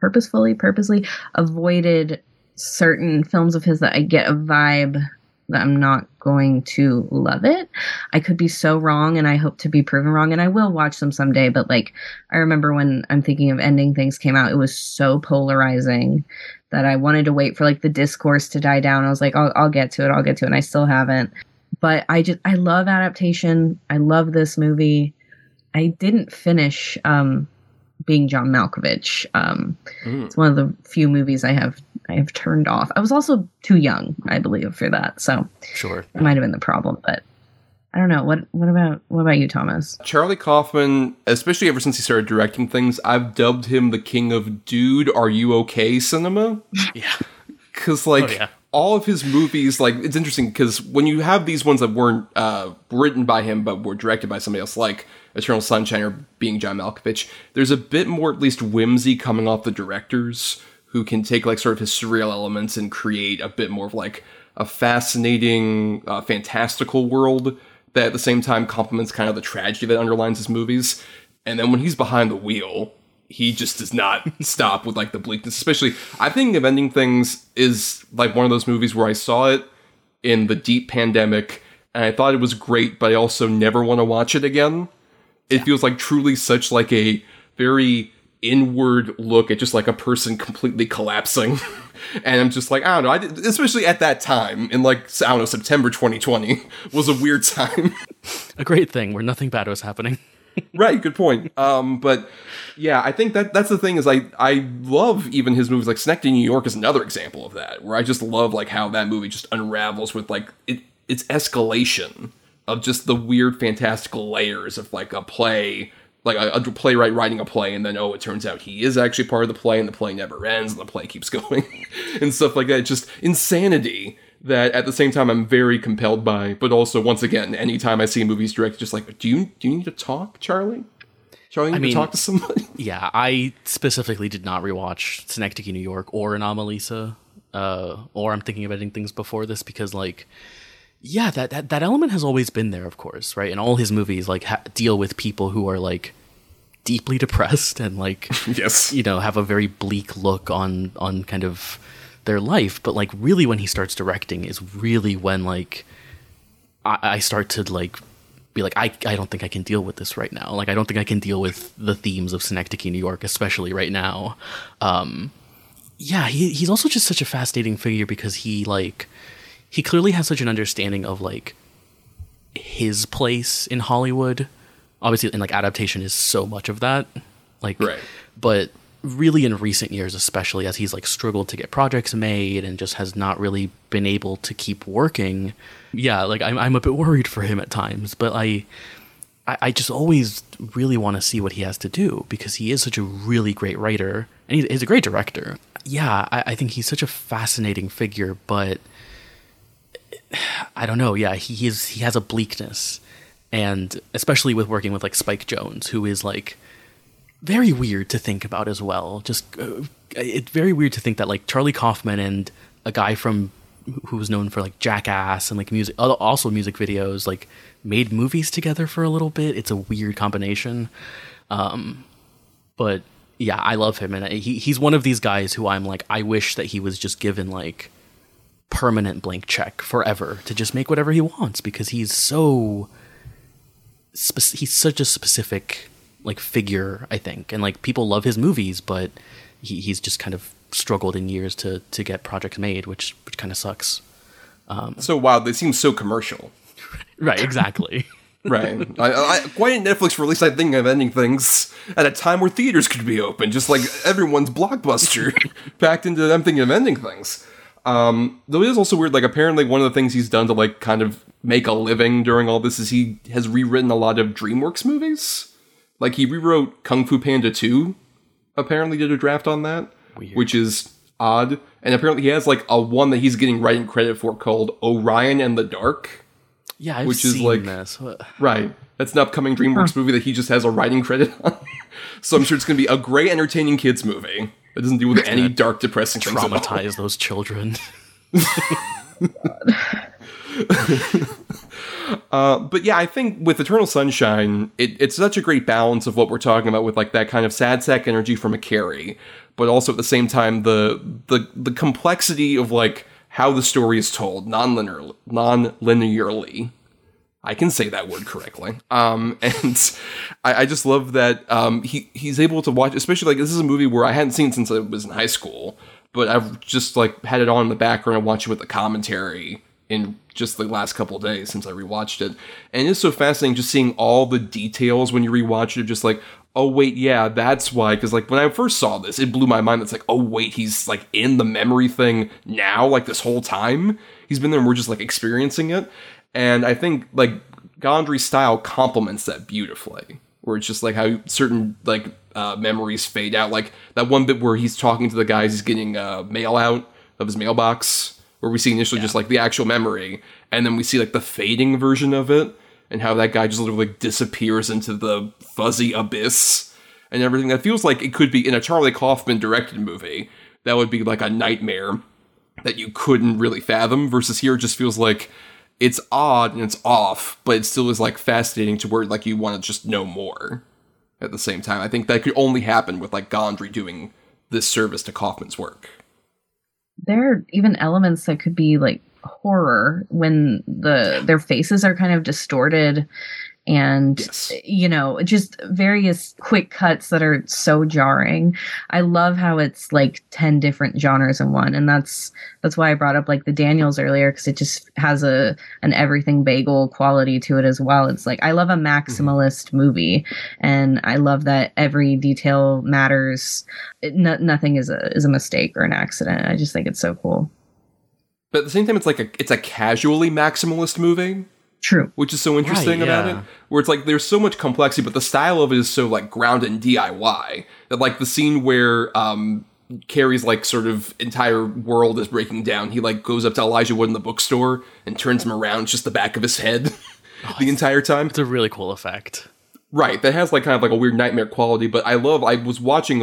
purposefully, purposely avoided certain films of his that I get a vibe that I'm not going to love it. I could be so wrong and I hope to be proven wrong and I will watch them someday, but like I remember when I'm thinking of ending things came out, it was so polarizing that I wanted to wait for like the discourse to die down. I was like, I'll, I'll get to it, I'll get to it, and I still haven't. But I just I love adaptation. I love this movie. I didn't finish um being John Malkovich. Um it's one of the few movies I have I have turned off. I was also too young, I believe, for that. So Sure. it might have been the problem, but I don't know. What what about what about you, Thomas? Charlie Kaufman, especially ever since he started directing things, I've dubbed him the king of dude, are you okay cinema? *laughs* Yeah. Because, like, Oh, yeah. all of his movies, like, it's interesting because when you have these ones that weren't uh, written by him but were directed by somebody else, like Eternal Sunshine or Being John Malkovich, there's a bit more, at least, whimsy coming off the directors who can take, like, sort of his surreal elements and create a bit more of, like, a fascinating, uh, fantastical world that at the same time complements kind of the tragedy that underlines his movies. And then when he's behind the wheel, he just does not *laughs* stop with like the bleakness. Especially, I think of ending things is like one of those movies where I saw it in the deep pandemic and I thought it was great, but I also never want to watch it again. It feels like truly such like a very inward look at just like a person completely collapsing. *laughs* and I'm just like, I don't know, I did, especially at that time in like I don't know September 2020 *laughs* was a weird time. *laughs* A great thing where nothing bad was happening. *laughs* right good point um but yeah i think that that's the thing is i i love even his movies like Synecdoche new york is another example of that where i just love like how that movie just unravels with like it its escalation of just the weird fantastical layers of like a play like a, a playwright writing a play and then oh it turns out he is actually part of the play and the play never ends and the play keeps *laughs* going and stuff like that just insanity that at the same time I'm very compelled by, but also once again, anytime I see movies directed, just like, do you do you need to talk, Charlie? Charlie, you I need mean- to talk to somebody. *laughs* Yeah, I specifically did not rewatch Synecdoche, New York, or Anomalisa, uh, or I'm thinking of editing things before this because, like, yeah, that, that that element has always been there, of course, right? And all his movies like ha- deal with people who are like deeply *laughs* depressed and like *laughs* yes, you know have a very bleak look on on kind of their life. But like, really, when he starts directing, is really when like I, I start to like be like, I, I don't think I can deal with this right now. Like, I don't think I can deal with the themes of Synecdoche, New York, especially right now. Um, yeah, he, he's also just such a fascinating figure because he like he clearly has such an understanding of like his place in Hollywood obviously, and like adaptation is so much of that. Like, Right. but really in recent years, especially as he's like struggled to get projects made and just has not really been able to keep working. Yeah, like I'm, I'm a bit worried for him at times, but I, I, I just always really want to see what he has to do because he is such a really great writer and he's, he's a great director. Yeah, I, I think he's such a fascinating figure, but I don't know. Yeah, he is. He has a bleakness, and especially with working with like Spike Jonze, who is like very weird to think about as well. Just uh, it's very weird to think that like Charlie Kaufman and a guy from who was known for like Jackass and like music, also music videos, like made movies together for a little bit. It's a weird combination, um, but yeah, I love him, and he he's one of these guys who I'm like, I wish that he was just given like permanent blank check forever to just make whatever he wants because he's so spec- he's such a specific like figure I think and like people love his movies but he, he's just kind of struggled in years to to get projects made which which kind of sucks um, so wild. They seem so commercial. *laughs* right exactly *laughs* Right. I, I, why didn't Netflix release that thing of ending things at a time where theaters could be open? Just like everyone's blockbuster *laughs* packed into them thinking of ending things. Um, though it is also weird, like apparently one of the things he's done to like kind of make a living during all this is he has rewritten a lot of DreamWorks movies. Like he rewrote Kung Fu Panda 2, apparently did a draft on that, which is odd. And apparently he has like a one that he's getting writing credit for called Orion and the Dark. yeah I've Which is like- this Right. That's an upcoming DreamWorks movie that he just has a writing credit *laughs* on. so I'm sure it's going to be a great, entertaining kids movie. That doesn't deal with any dark, depressing things at all. traumatize those children *laughs* *laughs* Uh, but yeah, I think with Eternal Sunshine, it, it's such a great balance of what we're talking about with like that kind of sad sack energy from a Carrey, but also at the same time the the the complexity of like how the story is told non-linear non-linearly. I can say that word correctly. Um, *laughs* and I, I just love that um, he he's able to watch, especially like this is a movie where I hadn't seen since I was in high school, but I've just like had it on in the background and watched it with the commentary in just the last couple days since I rewatched it. And it's so fascinating just seeing all the details when you rewatch it, just like, oh wait, yeah, that's why. Because like when I first saw this, it blew my mind. It's like, oh wait, he's like in the memory thing now, like this whole time. He's been there and we're just like experiencing it. And I think like Gondry's style complements that beautifully. Where it's just like how certain like uh, memories fade out. Like that one bit where he's talking to the guys, he's getting uh, mail out of his mailbox, where we see initially just like the actual memory, and then we see like the fading version of it, and how that guy just literally disappears into the fuzzy abyss and everything. That feels like it could be in a Charlie Kaufman directed movie. That would be like a nightmare that you couldn't really fathom. Versus here, it just feels like it's odd and it's off, but it still is like fascinating to where like you want to just know more at the same time. I think that could only happen with like Gondry doing this service to Kaufman's work. there are even elements that could be like horror when the their faces are kind of distorted and Yes. you know just various quick cuts that are so jarring. I love how it's like 10 different genres in one and that's that's why i brought up like the daniels earlier because it just has a an everything bagel quality to it as well. It's like i love a mm-hmm. maximalist movie and i love that every detail matters. It, no, nothing is a is a mistake or an accident. I just think it's so cool. But at the same time, it's like a it's a casually maximalist movie, true which is so interesting Right, about yeah. it. Where it's like there's so much complexity, but the style of it is so like grounded in DIY that like the scene where um Carrey's like sort of entire world is breaking down. He like goes up to Elijah Wood in the bookstore and turns him around it's just the back of his head *laughs* the entire time. it's a really cool effect Right, that has like kind of like a weird nightmare quality. But I love. I was watching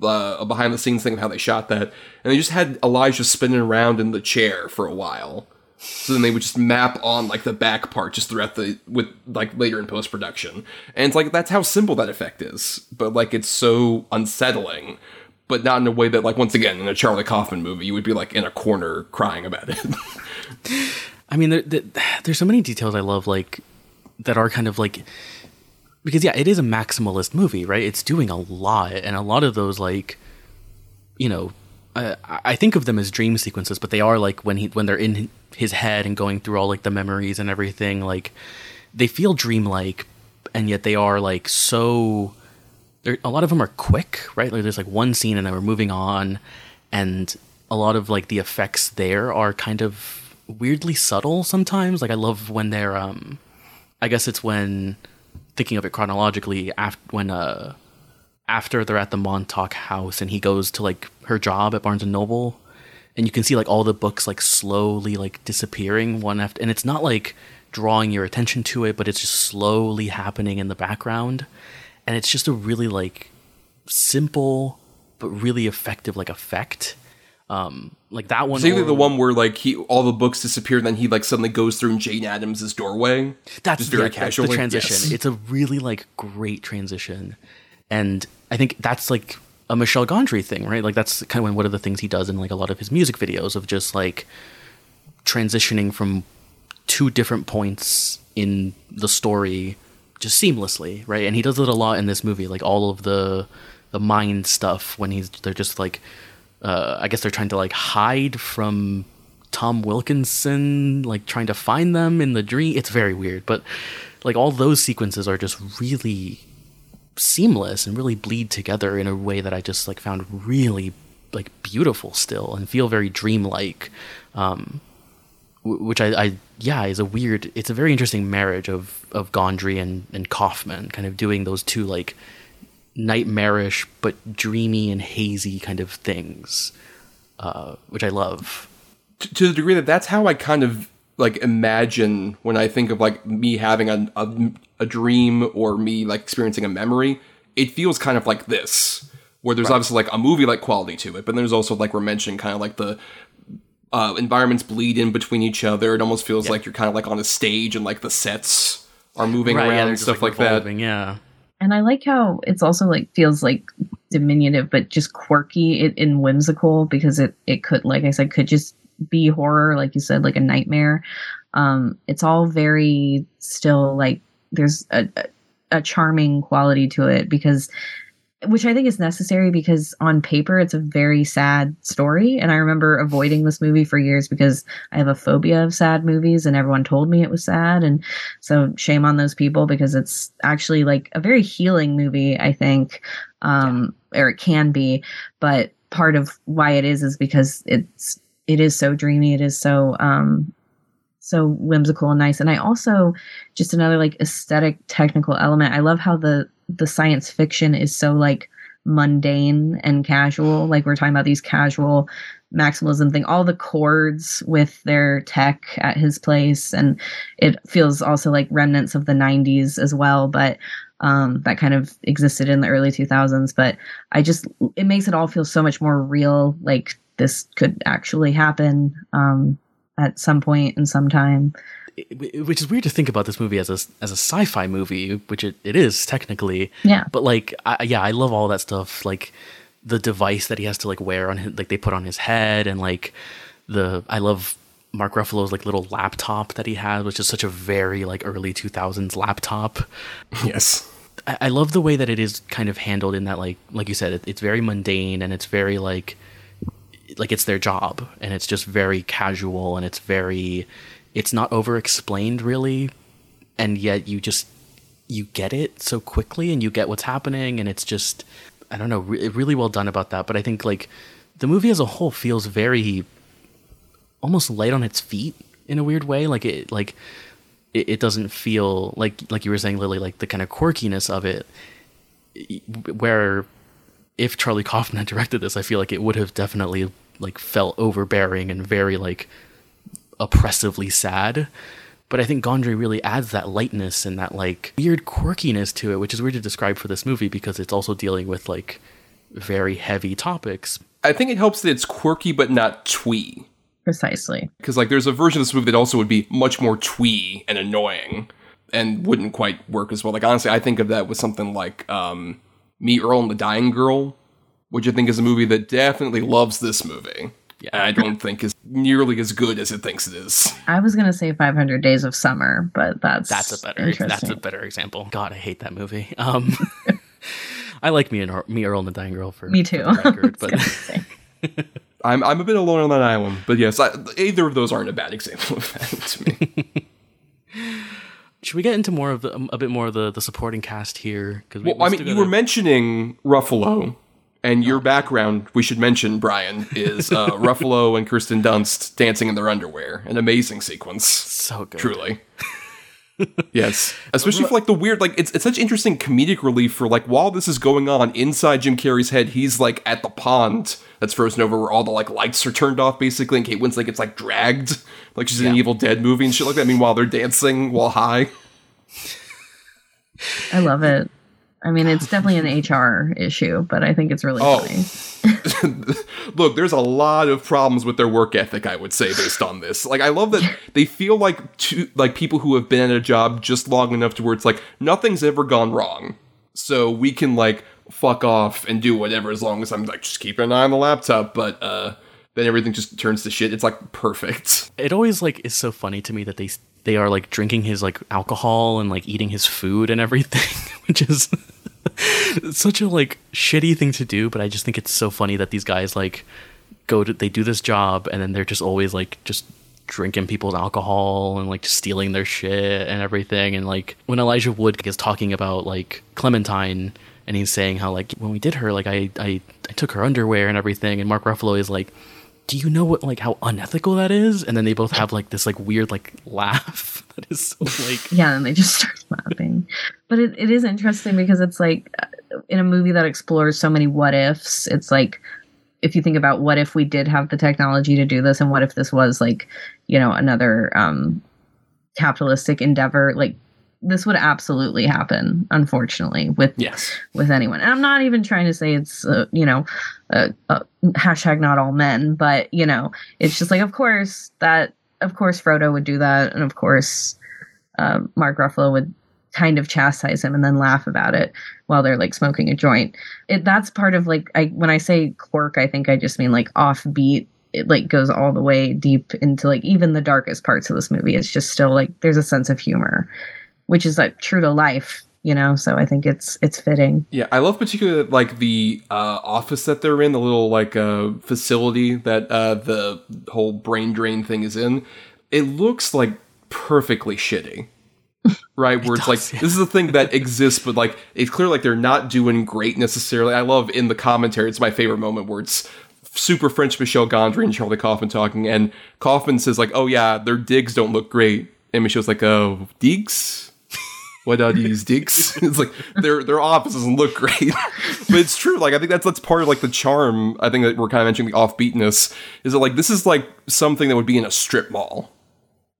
a, uh, a behind the scenes thing of how they shot that, and they just had Elijah spinning around in the chair for a while. So then they would just map on like the back part just throughout the with like later in post production, and it's like that's how simple that effect is. But like it's so unsettling, but not in a way that like once again in a Charlie Kaufman movie you would be like in a corner crying about it. *laughs* I mean, there, there, there's so many details I love, like that are kind of like because yeah, it is a maximalist movie, right? It's doing a lot, and a lot of those like, you know, I, I think of them as dream sequences, but they are like when he when they're in his head and going through all like the memories and everything, like they feel dreamlike, and yet they are like so. There, a lot of them are quick, right? Like there's like one scene and then we're moving on, and a lot of like the effects there are kind of weirdly subtle sometimes. Like I love when they're um, I guess it's when thinking of it chronologically after when uh after they're at the Montauk house and he goes to like her job at Barnes and Noble and you can see like all the books like slowly like disappearing one after and it's not like drawing your attention to it but it's just slowly happening in the background and it's just a really like simple but really effective like effect um like that one Particularly or- the one where like he all the books disappear, and then he like suddenly goes through Jane Adams's doorway. That's just very yeah, casual. The transition. It's a really like great transition, and I think that's like a Michel Gondry thing, right? Like that's kind of one of the things he does in like a lot of his music videos of just like transitioning from two different points in the story just seamlessly, right? And he does it a lot in this movie, like all of the the mind stuff when he's they're just like uh I guess they're trying to like hide from Tom Wilkinson, like trying to find them in the dream. It's very weird, but like all those sequences are just really seamless and really bleed together in a way that I just like found really like beautiful still and feel very dreamlike. Um, which I, I yeah is a weird. It's a very interesting marriage of of Gondry and and Kaufman, kind of doing those two like nightmarish but dreamy and hazy kind of things, uh, which I love. T- to the degree that that's how I kind of like imagine when I think of like me having a, a a dream or me like experiencing a memory. It feels kind of like this, where there's obviously like a movie like quality to it, but then there's also like we're mentioning kind of like the uh, environments bleed in between each other. It almost feels like you're kind of like on a stage and like the sets are moving around they're and stuff like, that. revolving, Yeah. And I like how it's also like feels like diminutive, but just quirky and whimsical because it it could, like I said, could just be horror, like you said, like a nightmare. Um, it's all very still like there's a, a a charming quality to it because which I think is necessary because on paper it's a very sad story. And I remember avoiding this movie for years because I have a phobia of sad movies and everyone told me it was sad. And so shame on those people because it's actually like a very healing movie, I think. Um, or it can be. But part of why it is is because it's it is so dreamy, it is so um so whimsical and nice. And I also just another like aesthetic technical element. I love how the the science fiction is so like mundane and casual. Like we're talking about these casual maximalism thing. All the cords with their tech at his place, and it feels also like remnants of the '90s as well. But um, that kind of existed in the early 2000s. But I just it makes it all feel so much more real. Like this could actually happen um, at some point in some time. Which is weird to think about this movie as a as a sci-fi movie, which it, it is technically. Yeah. But like, I, yeah, I love all that stuff. Like the device that he has to like wear on his, like they put on his head, and like the I love Mark Ruffalo's like little laptop that he has, which is such a very like early two thousands laptop. *laughs* Yes. I, I love the way that it is kind of handled in that like like you said, it, it's very mundane and it's very like like it's their job and it's just very casual and it's very it's not over explained really and yet you just you get it so quickly and you get what's happening and it's just i don't know re- really well done about that but i think like the movie as a whole feels very almost light on its feet in a weird way like it like it, it doesn't feel like like you were saying Lili like the kind of quirkiness of it where if Charlie Kaufman had directed this, I feel like it would have definitely like felt overbearing and very like oppressively sad. But I think Gondry really adds that lightness and that like weird quirkiness to it, which is weird to describe for this movie because it's also dealing with like very heavy topics. I think it helps that it's quirky but not twee. Precisely. Because like there's a version of this movie that also would be much more twee and annoying and wouldn't quite work as well. Like honestly, I think of that with something like um, Me, Earl, and the Dying Girl, which I think is a movie that definitely loves this movie. Yeah. I don't think is nearly as good as it thinks it is. I was gonna say 500 Days of Summer, but that's That's a better that's a better example. God, I hate that movie. Um *laughs* I like me and Earl, me Earl and the Dying Girl for Me too. for the record, *laughs* but *laughs* I'm I'm a bit alone on that island, but yes, I, either of those aren't a bad example of that to me. should should we get into more of the a bit more of the the supporting cast here? Because Well, I mean, you were mentioning Ruffalo, and your background, we should mention, Bryan, is uh, *laughs* Ruffalo and Kirsten Dunst dancing in their underwear. An amazing sequence. so good. Truly. *laughs* yes. Especially for like the weird, like, it's, it's such interesting comedic relief for like while this is going on inside Jim Carrey's head, he's like at the pond that's frozen over where all the like lights are turned off basically, and Kate Winslet gets like dragged like she's in an Evil Dead movie and shit like that. Meanwhile, they're dancing while high. I love it. I mean, it's *laughs* definitely an HR issue, but I think it's really Oh. funny. *laughs* Look, there's a lot of problems with their work ethic, I would say, based on this. Like, I love that *laughs* they feel like two, like people who have been at a job just long enough to where it's like nothing's ever gone wrong, so we can like fuck off and do whatever as long as I'm like just keeping an eye on the laptop. But uh, then everything just turns to shit. It's like perfect. it always like is so funny to me that they they are like drinking his like alcohol and like eating his food and everything, which is such a like shitty thing to do. But I just think it's so funny that these guys like go to they do this job and then they're just always like just drinking people's alcohol and like stealing their shit and everything. And like when Elijah Wood is talking about like Clementine and he's saying how like when we did her like I I, I took her underwear and everything and Mark Ruffalo is like do you know what like how unethical that is and then they both have like this like weird like *laughs* laugh that is so like Yeah, and they just start laughing. But it, it is interesting because it's like uh, in a movie that explores so many what ifs, it's like if you think about what if we did have the technology to do this and what if this was like, you know, another um capitalistic endeavor, like this would absolutely happen unfortunately with Yes. with anyone. And I'm not even trying to say it's, uh, you know, uh, uh, hashtag not all men, but, you know, it's just like, of course, that, of course, Frodo would do that. And of course, uh, Mark Ruffalo would kind of chastise him and then laugh about it while they're like smoking a joint. It, that's part of like, I, when I say quirk, I think I just mean like offbeat. It like goes all the way deep into like even the darkest parts of this movie. It's just still like there's a sense of humor, which is like true to life, you know. So I think it's it's fitting. Yeah, I love particularly like the uh, office that they're in, the little like uh, facility that uh, the whole brain drain thing is in. It looks like perfectly shitty, right? Where it's like this is a thing that exists, but like it's clear like they're not doing great necessarily. I love in the commentary; it's my favorite moment where it's super French Michel Gondry and Charlie Kaufman talking, and Kaufman says like, "Oh yeah, their digs don't look great," and Michel's like, "Oh, digs." what are these digs? *laughs* it's like their their office doesn't look great, *laughs* but it's true. Like I think that's that's part of like the charm. I think that we're kind of mentioning the offbeatness is that like this is like something that would be in a strip mall.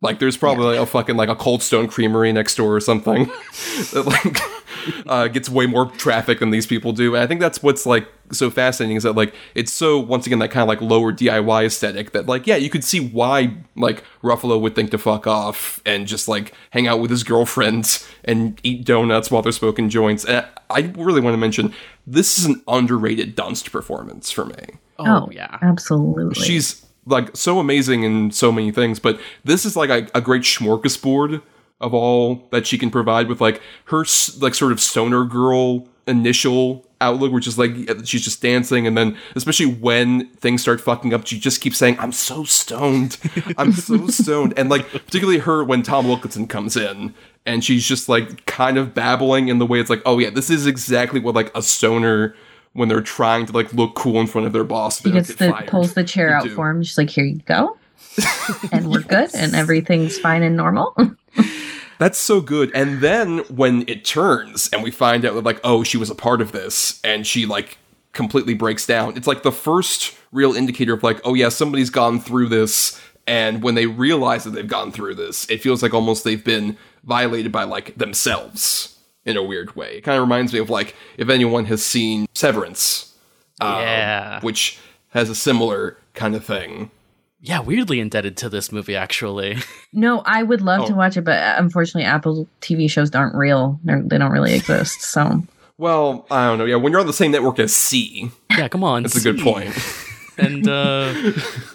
Like there's probably a fucking like a Cold Stone Creamery next door or something *laughs* that like uh, gets way more traffic than these people do. And I think that's what's like so fascinating is that like it's so once again that kind of like lower DIY aesthetic that like yeah you could see why like Ruffalo would think to fuck off and just like hang out with his girlfriends and eat donuts while they're smoking joints. And I really want to mention this is an underrated Dunst performance for me oh, yeah absolutely. she's like so amazing in so many things, but this is like a, a great smorgasbord of all that she can provide with like her like sort of stoner girl initial outlook, which is like she's just dancing, and then especially when things start fucking up, she just keeps saying, "I'm so stoned, I'm so *laughs* stoned," and like particularly her when Tom Wilkinson comes in. And she's just like kind of babbling in the way it's like, oh yeah, this is exactly what like a stoner when they're trying to like look cool in front of their boss. He gets the fired. pulls the chair They out do. for him. She's like, "Here you go," *laughs* and we're good, and everything's fine and normal. *laughs* That's so good. And then when it turns and we find out like, oh, she was a part of this and she like completely breaks down. It's like the first real indicator of like, oh yeah, somebody's gone through this and when they realize that they've gone through this, it feels like almost they've been violated by like themselves in a weird way. It kind of reminds me of like if anyone has seen Severance, uh, Yeah. which has a similar kind of thing. yeah weirdly indebted to this movie actually *laughs* no, I would love to Oh. watch it, but uh, unfortunately, Apple TV shows aren't real. They're, they don't really exist. So Well, I don't know. Yeah, when you're on the same network as See, yeah come on that's a good point. *laughs* and uh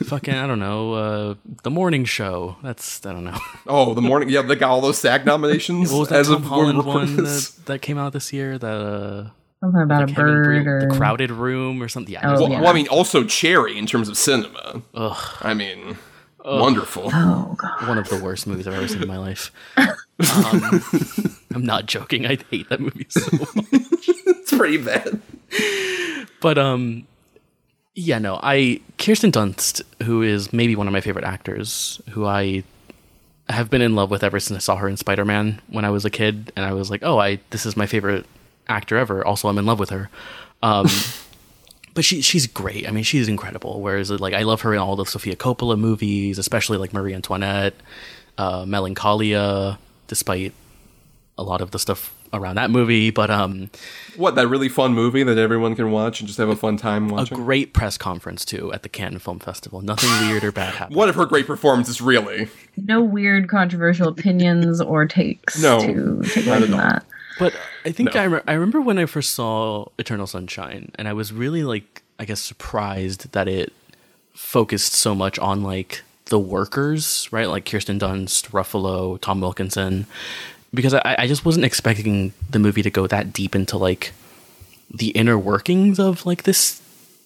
fucking i don't know uh the morning show that's i don't know *laughs* Oh, the morning. Yeah, they got all those SAG nominations. what was that as tom of holland one that, that came out this year that uh something about like a bird Bre- or the crowded room or something yeah, Oh, Well, yeah. well, I mean, also Cherry in terms of cinema. ugh I mean, wonderful. Oh god. One of the worst movies I've ever seen in my life. *laughs* Um, I'm not joking. I hate that movie so *laughs* much. it's pretty bad. But um, yeah, no. I Kirsten Dunst, who is maybe one of my favorite actors, who I have been in love with ever since I saw her in Spider Man when I was a kid, and I was like, oh, I this is my favorite actor ever. Also, I'm in love with her. Um, *laughs* but she she's great. I mean, she's incredible. Whereas like I love her in all the Sofia Coppola movies, especially like Marie Antoinette, uh, Melancholia, despite a lot of the stuff around that movie. But um, What that really fun movie that everyone can watch and just have a fun time watching. a great press conference too at the Cannes Film Festival. Nothing weird or bad happened. One of her great performances, really. No weird controversial opinions or takes No, to take not away at from all. that. But I think No. I, re- I remember when I first saw Eternal Sunshine, and I was really like, I guess, surprised that it focused so much on like the workers, right? Like Kirsten Dunst, Ruffalo, Tom Wilkinson, because I, I just wasn't expecting the movie to go that deep into like the inner workings of like this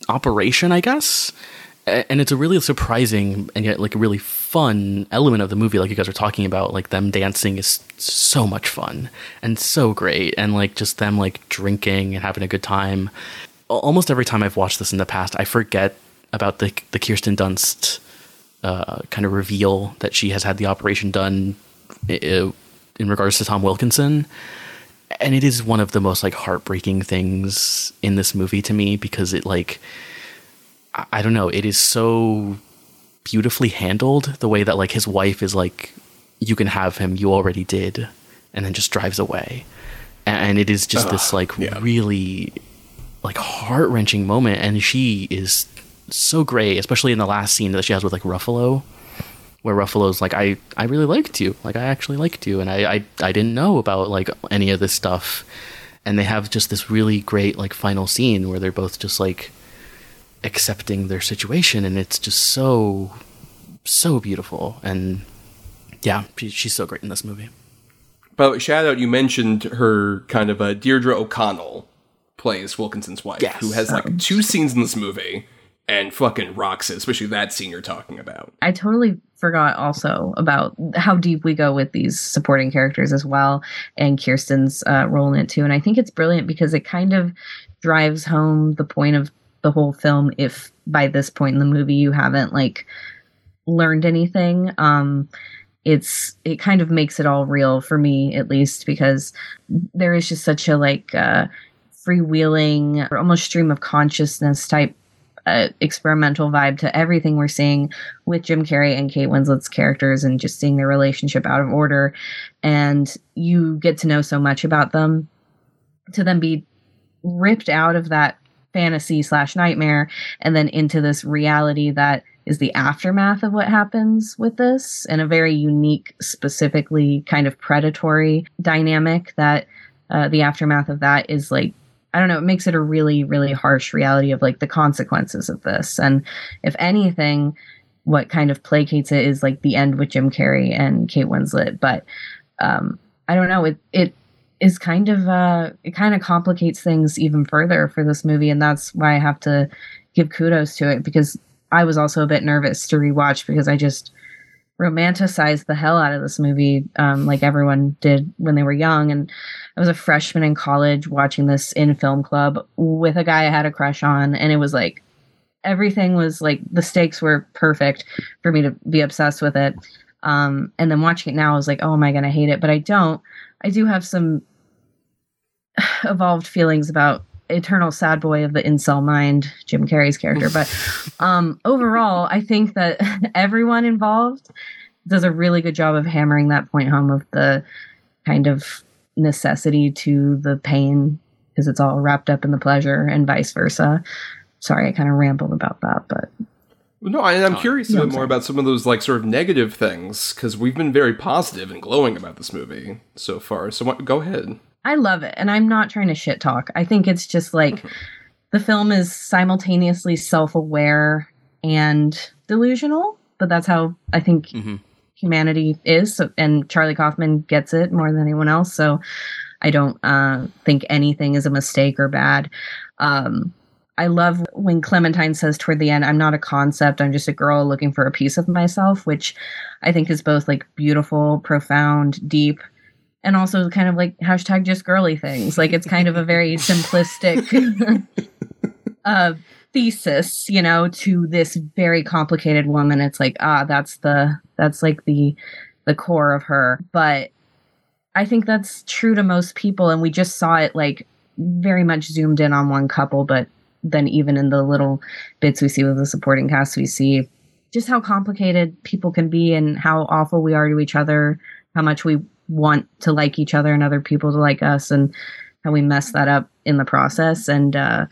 operation, I guess. And it's a really surprising and yet like a really fun element of the movie. Like you guys are talking about, like them dancing is so much fun and so great, and like just them like drinking and having a good time. Almost every time I've watched this in the past, I forget about the the Kirsten Dunst uh, kind of reveal that she has had the operation done in regards to Tom Wilkinson and it is one of the most like heartbreaking things in this movie to me because it like I, I don't know it is so beautifully handled the way that like his wife is like you can have him you already did and then just drives away and it is just this like yeah. really like heart-wrenching moment and she is so great especially in the last scene that she has with like ruffalo where Ruffalo's like, I, I really liked you. Like, I actually liked you. And I, I, I didn't know about like any of this stuff. And they have just this really great like final scene where they're both just like accepting their situation. And it's just so, so beautiful. And yeah, she, she's so great in this movie. But shout out, you mentioned her kind of a Deirdre O'Connell plays Wilkinson's wife, Yes. who has like two scenes in this movie and fucking rocks it, especially that scene you're talking about. I totally forgot also about how deep we go with these supporting characters as well, and Kirsten's uh, role in it too. And I think it's brilliant because it kind of drives home the point of the whole film. If by this point in the movie you haven't like learned anything, um, it's it kind of makes it all real for me at least because there is just such a like uh, freewheeling or almost stream of consciousness type uh, experimental vibe to everything we're seeing with Jim Carrey and Kate Winslet's characters and just seeing their relationship out of order. And you get to know so much about them to then be ripped out of that fantasy slash nightmare and then into this reality that is the aftermath of what happens with this and a very unique, specifically kind of predatory dynamic that uh, the aftermath of that is like I don't know, it makes it a really, really harsh reality of like the consequences of this. And if anything, what kind of placates it is like the end with Jim Carrey and Kate Winslet. But um, I don't know, it it is kind of uh it kind of complicates things even further for this movie, and that's why I have to give kudos to it because I was also a bit nervous to rewatch because I just romanticized the hell out of this movie, um, like everyone did when they were young. And I was a freshman in college watching this in film club with a guy I had a crush on, and it was like everything was like the stakes were perfect for me to be obsessed with it. Um, and then watching it now, I was like, oh, am I going to hate it? But I don't. I do have some *sighs* evolved feelings about eternal sad boy of the incel mind, Jim Carrey's character. But *laughs* um, overall, I think that *laughs* everyone involved does a really good job of hammering that point home of the kind of necessity to the pain because it's all wrapped up in the pleasure and vice versa. Sorry, I kind of rambled about that, but No, I, I'm curious a Yeah, bit more sorry. about some of those like sort of negative things because we've been very positive and glowing about this movie so far. So what, go ahead. I love it. And I'm not trying to shit talk. I think it's just like the film is simultaneously self aware and delusional, but that's how I think Mhm. Humanity is. So, and Charlie Kaufman gets it more than anyone else. So I don't uh, think anything is a mistake or bad. Um, I love when Clementine says toward the end, I'm not a concept, I'm just a girl looking for a piece of myself, which I think is both like beautiful, profound, deep, and also kind of like hashtag just girly things. Like it's kind of a very *laughs* simplistic *laughs* uh, thesis, you know, to this very complicated woman. It's like, ah, that's the that's like the the core of her. But I think that's true to most people, and we just saw it like very much zoomed in on one couple, but then even in the little bits we see with the supporting cast, we see just how complicated people can be and how awful we are to each other, how much we want to like each other and other people to like us, and how we mess that up in the process. And uh,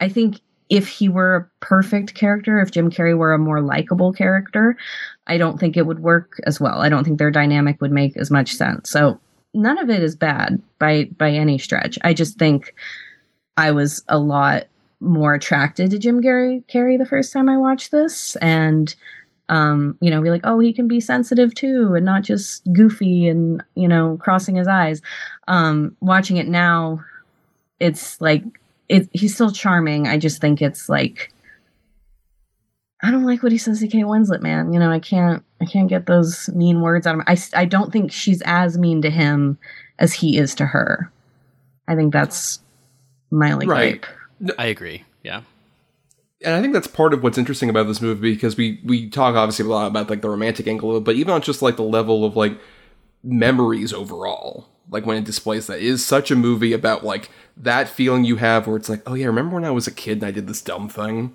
I think if he were a perfect character, if Jim Carrey were a more likable character, I don't think it would work as well. I don't think their dynamic would make as much sense. So none of it is bad by by any stretch. I just think I was a lot more attracted to Jim Gary Carrey the first time I watched this, and um, you know, be like, oh, he can be sensitive too, and not just goofy and you know, crossing his eyes. Um, watching it now, it's like it. He's still charming. I just think it's like. I don't like what he says to Kate Winslet, man. You know, I can't, I can't get those mean words out of him. I, I don't think she's as mean to him as he is to her. I think that's my only Right. gripe. I agree. Yeah. and I think that's part of what's interesting about this movie because we we talk obviously a lot about like the romantic angle of it, but even on just like the level of like memories overall, like when it displays that it is such a movie about like that feeling you have where it's like, oh yeah, remember when I was a kid and I did this dumb thing?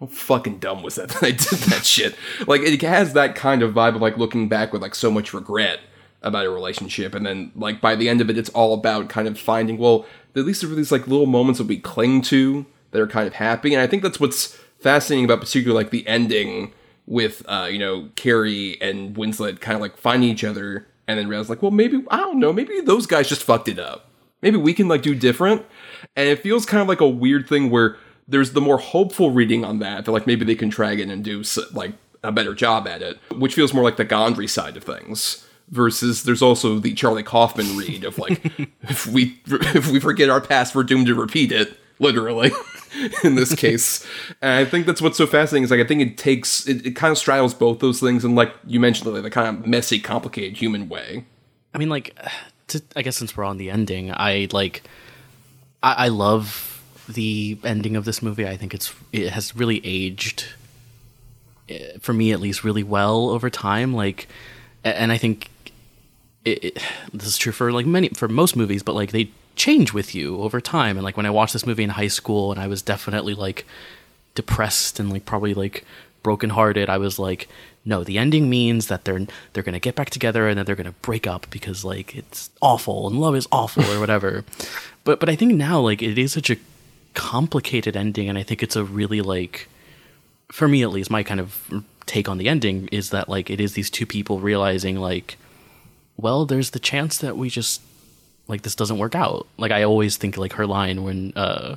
How fucking dumb was that *laughs* that I did that shit? Like it has that kind of vibe of like looking back with like so much regret about a relationship, and then like by the end of it, it's all about kind of finding well, at least there were these like little moments that we cling to that are kind of happy, and I think that's what's fascinating about particularly like the ending with uh you know Carrey and Winslet kind of like finding each other, and then realize like well maybe I don't know maybe those guys just fucked it up. Maybe we can like do different, and it feels kind of like a weird thing where there's the more hopeful reading on that that like maybe they can drag it and do like a better job at it, which feels more like the Gondry side of things. Versus, there's also the Charlie Kaufman read of like, *laughs* if we if we forget our past, we're doomed to repeat it, literally. *laughs* in this case, and I think that's what's so fascinating is like I think it takes it, it kind of straddles both those things, and like you mentioned, like the kind of messy, complicated human way. I mean, like, *sighs* to, I guess since we're on the ending, I like, I, I love the ending of this movie. I think it's it has really aged, eh, for me at least, really well over time. Like, and I think it, it, this is true for like many for most movies, but like they change with you over time. And like when I watched this movie in high school, and I was definitely like depressed and like probably like brokenhearted, I was like, no, the ending means that they're they're gonna get back together and then they're gonna break up because like it's awful and love is awful or whatever. *laughs* but but I think now like it is such a complicated ending, and I think it's a really like for me at least my kind of take on the ending is that like it is these two people realizing like well there's the chance that we just like this doesn't work out. Like i always think like her line when uh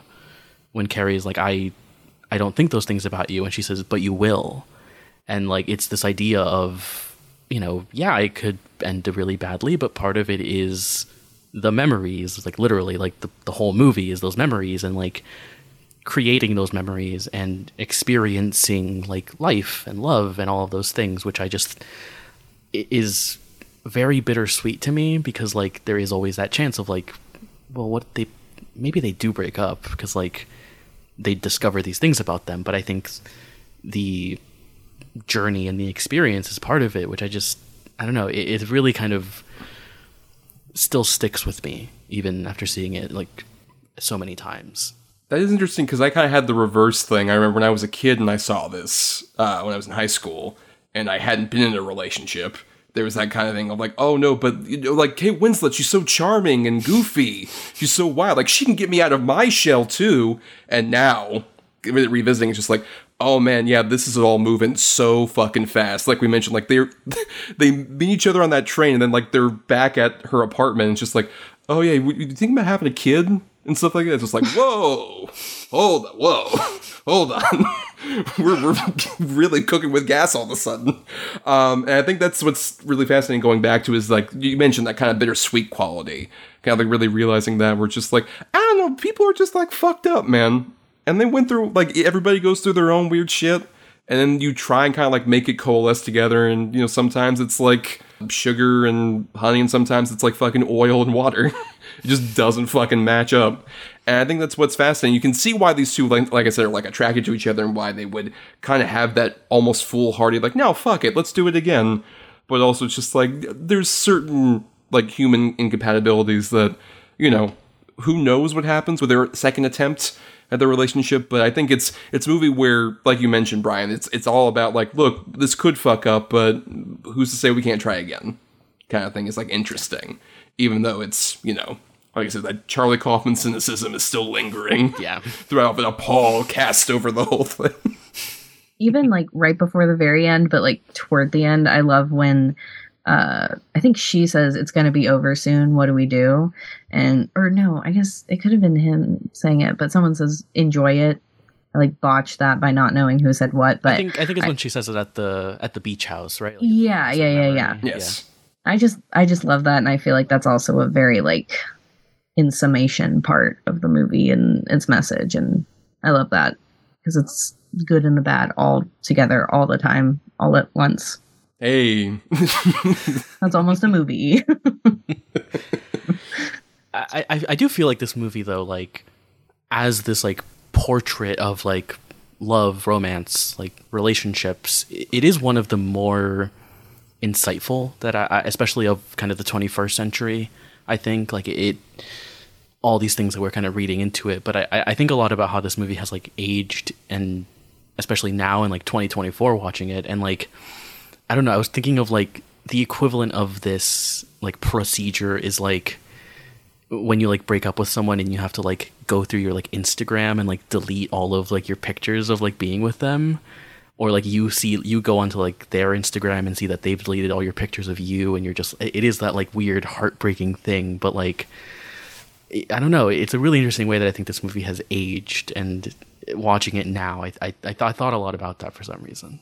when Carrey is like i i don't think those things about you and she says but you will. And like it's this idea of you know yeah i could end really badly but part of it is the memories like literally like the, the whole movie is those memories and like creating those memories and experiencing like life and love and all of those things which i just is very bittersweet to me because like there is always that chance of like well what they maybe they do break up because like they discover these things about them but i think the journey and the experience is part of it which i just i don't know it, it really kind of still sticks with me even after seeing it like so many times That is interesting because I kind of had the reverse thing. I remember when I was a kid and I saw this uh, when I was in high school, and I hadn't been in a relationship. There was that kind of thing of like, oh no, but you know, like Kate Winslet, she's so charming and goofy. She's so wild. Like she can get me out of my shell too. And now, revisiting, it's just like, oh man, yeah, this is all moving so fucking fast. Like we mentioned, like they're *laughs* they meet each other on that train, and then like they're back at her apartment. It's just like, oh yeah, you you think about having a kid and stuff like that? It's just like, whoa, hold on, whoa, hold on. *laughs* we're, we're *laughs* really cooking with gas all of a sudden. Um, and I think that's what's really fascinating going back to is like you mentioned that kind of bittersweet quality. Kind of like really realizing that we're just like, I don't know, people are just like fucked up, man. And they went through like everybody goes through their own weird shit, and then you try and kind of like make it coalesce together, and you know sometimes it's like sugar and honey, and sometimes it's like fucking oil and water. *laughs* it just doesn't fucking match up. And I think that's what's fascinating. You can see why these two, like, like I said, are like attracted to each other and why they would kind of have that almost foolhardy, like, no, fuck it, let's do it again. But also, it's just like there's certain like human incompatibilities that you know who knows what happens with their second attempt at their relationship. But I think it's it's a movie where, like you mentioned, Bryan, it's it's all about like, look, this could fuck up, but who's to say we can't try again? Kind of thing is like interesting, even though it's you know like I said, that Charlie Kaufman cynicism is still lingering. *laughs* Yeah. Throughout a pall cast over the whole thing. Even like right before the very end, but like toward the end, I love when uh I think she says it's gonna be over soon, what do we do? And or no, I guess it could have been him saying it, but someone says enjoy it. I like botched that by not knowing who said what, but I think I think it's when she says it at the at the beach house, right? Like, yeah, yeah, yeah, yeah. Yes. I just I just love that and I feel like that's also a very like in summation part of the movie and its message and I love that because it's good and the bad all together all the time all at once. Hey. That's almost a movie. *laughs* *laughs* I, I I do feel like this movie though, like as this like portrait of like love, romance, like relationships, it is one of the more insightful that I, especially of kind of the 21st century. I think like it, all these things that we're kind of reading into it, but I I think a lot about how this movie has like aged and especially now in like 2024 watching it and like I don't know, I was thinking of like the equivalent of this like procedure is like when you like break up with someone and you have to like go through your like Instagram and like delete all of like your pictures of like being with them or like you see you go onto like their Instagram and see that they've deleted all your pictures of you and you're just it is that like weird heartbreaking thing but like I don't know. It's a really interesting way that I think this movie has aged and watching it now I I, I, th- I thought a lot about that for some reason.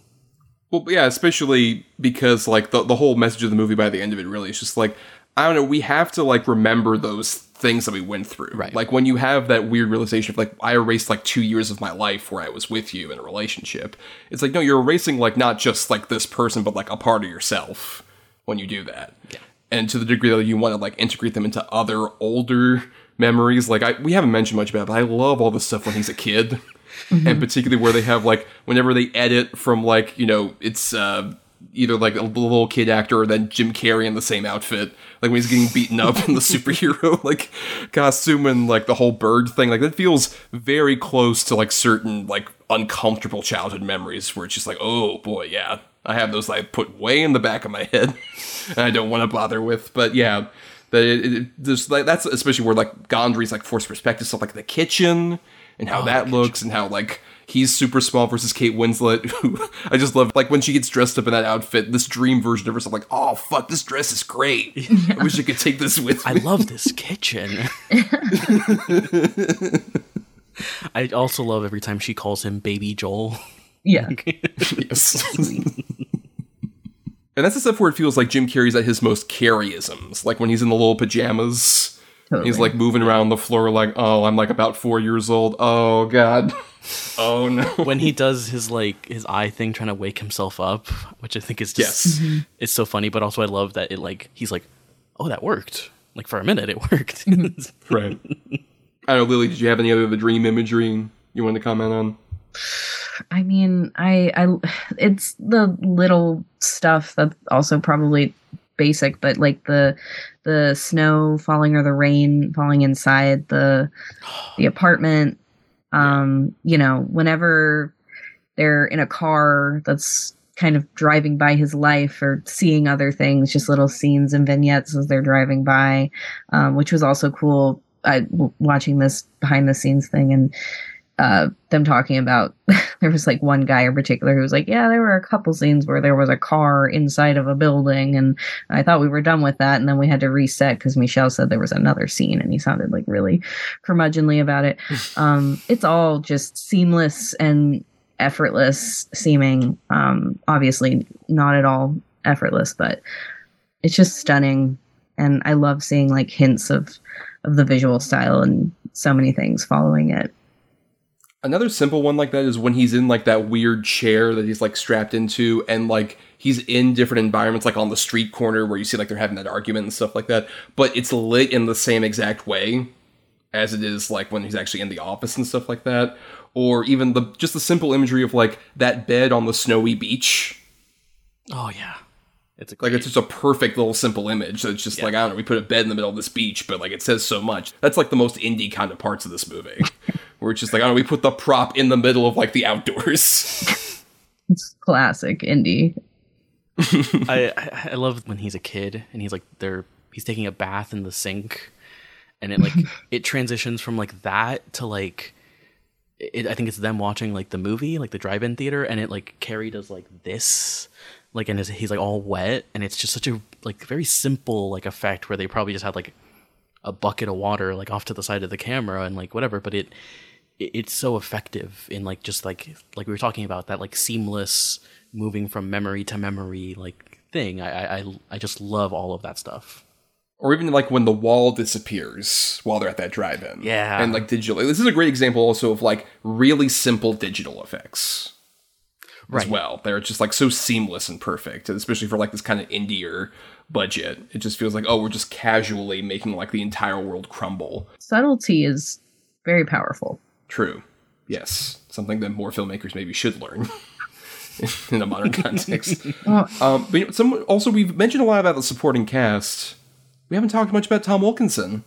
Well, yeah, especially because like the the whole message of the movie by the end of it really is just like I don't know. We have to like remember those things that we went through. Right. Like when you have that weird realization of like I erased like two years of my life where I was with you in a relationship. It's like no, you're erasing like not just like this person, but like a part of yourself when you do that. Yeah. And to the degree that you want to like integrate them into other older memories, like I we haven't mentioned much about, it, but I love all the stuff when he's a kid. *laughs* and particularly where they have like whenever they edit from like you know it's uh either like a little kid actor or then Jim Carrey in the same outfit like when he's getting beaten up in the *laughs* superhero like costume and like the whole bird thing like that feels very close to like certain like uncomfortable childhood memories where it's just like oh boy yeah I have those I put way in the back of my head *laughs* and I don't want to bother with but yeah that it, it, there's like that's especially where like Gondry's like forced perspective stuff like the kitchen and how oh, that looks and how like he's super small versus Kate Winslet *laughs* who I just love like when she gets dressed up in that outfit this dream version of herself like oh fuck this dress is great *laughs* I wish I could take this with I love *laughs* this kitchen. I also love every time she calls him Baby Joel. yeah. Yes. and that's the stuff where it feels like Jim Carrey's at his most Carreyisms like when he's in the little pajamas Totally. He's like moving around the floor, like, oh, I'm like about four years old. Oh god. *laughs* Oh no. when he does his like his eye thing trying to wake himself up, which I think is just Yes. Mm-hmm. it's so funny, but also I love that it like he's like, Oh, that worked. Like for a minute it *laughs* worked. Mm-hmm. Right. I don't know, Lili, did you have any other of the dream imagery you wanted to comment on? I mean, I, I, it's the little stuff that's also probably basic, but like the, the snow falling or the rain falling inside the, the *sighs* apartment. Um, you know, whenever they're in a car that's kind of driving by his life or seeing other things, just little scenes and vignettes as they're driving by, um, which was also cool. I watching this behind the scenes thing and uh, them talking about *laughs* there was like one guy in particular who was like, yeah, there were a couple scenes where there was a car inside of a building, and I thought we were done with that, and then we had to reset because Michel said there was another scene, and he sounded like really curmudgeonly about it. *laughs* um, it's all just seamless and effortless seeming. Um, obviously, not at all effortless, but it's just stunning, and I love seeing like hints of of the visual style and so many things following it. Another simple one like that is when he's in like that weird chair that he's like strapped into and like he's in different environments like on the street corner where you see like they're having that argument and stuff like that, but it's lit in the same exact way as it is like when he's actually in the office and stuff like that. Or even the just the simple imagery of like that bed on the snowy beach. Oh yeah, it's a Like it's just a perfect little simple image. So it's just like I don't know, we put a bed in the middle of this beach, but like it says so much. That's like the most indie kind of parts of this movie. *laughs* where it's just like I don't know, we put the prop in the middle of like the outdoors. *laughs* It's classic indie. *laughs* I, I I love when he's a kid and he's like they're he's taking a bath in the sink, and it like it transitions from like that to like it, I think it's them watching like the movie like the drive-in theater, and it like Carrey does like this like and his, he's like all wet, and it's just such a like very simple like effect where they probably just had like a bucket of water like off to the side of the camera and like whatever, but it it- it's so effective in like just like like we were talking about that like seamless moving from memory to memory like thing. I I I- just love all of that stuff. or even like when the wall disappears while they're at that drive-in. Yeah. And like digital. This is a great example also of like really simple digital effects. As well. They're just like so seamless and perfect, especially for like this kind of indier budget. It just feels like, oh, we're just casually making like the entire world crumble. Subtlety is very powerful. True. Yes. Something that more filmmakers maybe should learn *laughs* in a modern context. *laughs* Um, but you know, some also we've mentioned a lot about the supporting cast. We haven't talked much about Tom Wilkinson,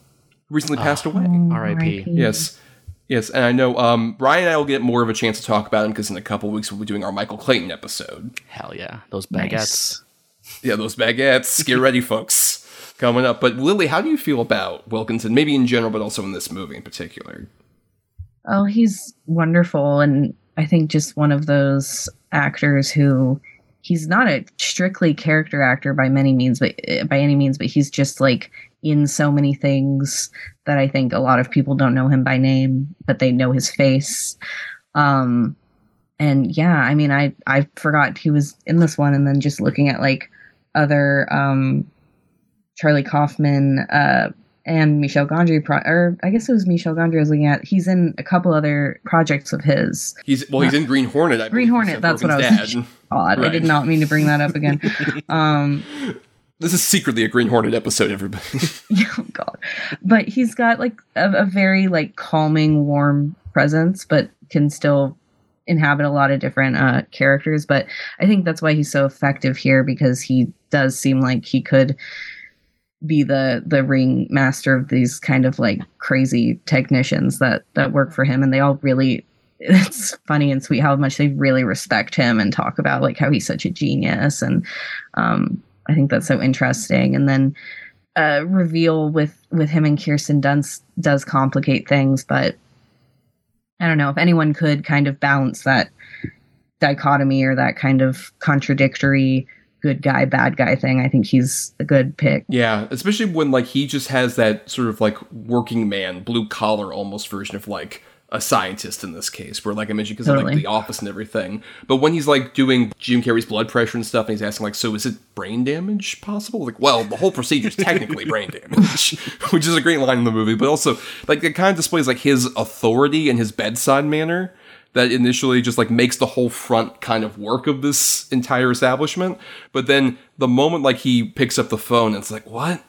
who recently passed away. R.I.P. Yes, yes, and I know um, Bryan and I will get more of a chance to talk about him because in a couple weeks we'll be doing our Michael Clayton episode. Hell yeah, those baguettes. Nice. Yeah, those baguettes. *laughs* Get ready, folks. Coming up. But Lili, how do you feel about Wilkinson? Maybe in general, but also in this movie in particular. Oh, he's wonderful. And I think just one of those actors who he's not a strictly character actor by many means, but uh, by any means, but he's just like in so many things that I think a lot of people don't know him by name, but they know his face. Um, and yeah, I mean, I, I forgot he was in this one and then just looking at like other, um, Charlie Kaufman, uh, and Michel Gondry, pro- or I guess it was Michel Gondry I was looking at. He's in a couple other projects of his. He's well, he's in Green Hornet. I Green Hornet, that's what I was- dad. Odd. I did not mean to bring that up again. *laughs* um, This is secretly a Green Hornet episode, everybody. *laughs* oh god. But he's got like a, a very like calming warm presence but can still inhabit a lot of different uh characters. But i think that's why he's so effective here because he does seem like he could be the the ring master of these kind of like crazy technicians that that work for him. And they all really *laughs* it's funny and sweet how much they really respect him and talk about like how he's such a genius. And um i think that's so interesting and then uh, reveal with with him and Kirsten Dunst does complicate things, but I don't know if anyone could kind of balance that dichotomy or that kind of contradictory good guy bad guy thing. I think he's a good pick. Yeah, especially when like he just has that sort of like working man, blue collar almost version of like a scientist in this case, where like I mentioned because of like the office and everything. But when he's like doing Jim Carrey's blood pressure and stuff, and he's asking like, "So is it brain damage possible?" Like, well, the whole procedure is technically *laughs* brain damage, *laughs* which is a great line in the movie. But also, like, it kind of displays like his authority and his bedside manner that initially just like makes the whole front kind of work of this entire establishment. But then the moment like he picks up the phone, it's like, what?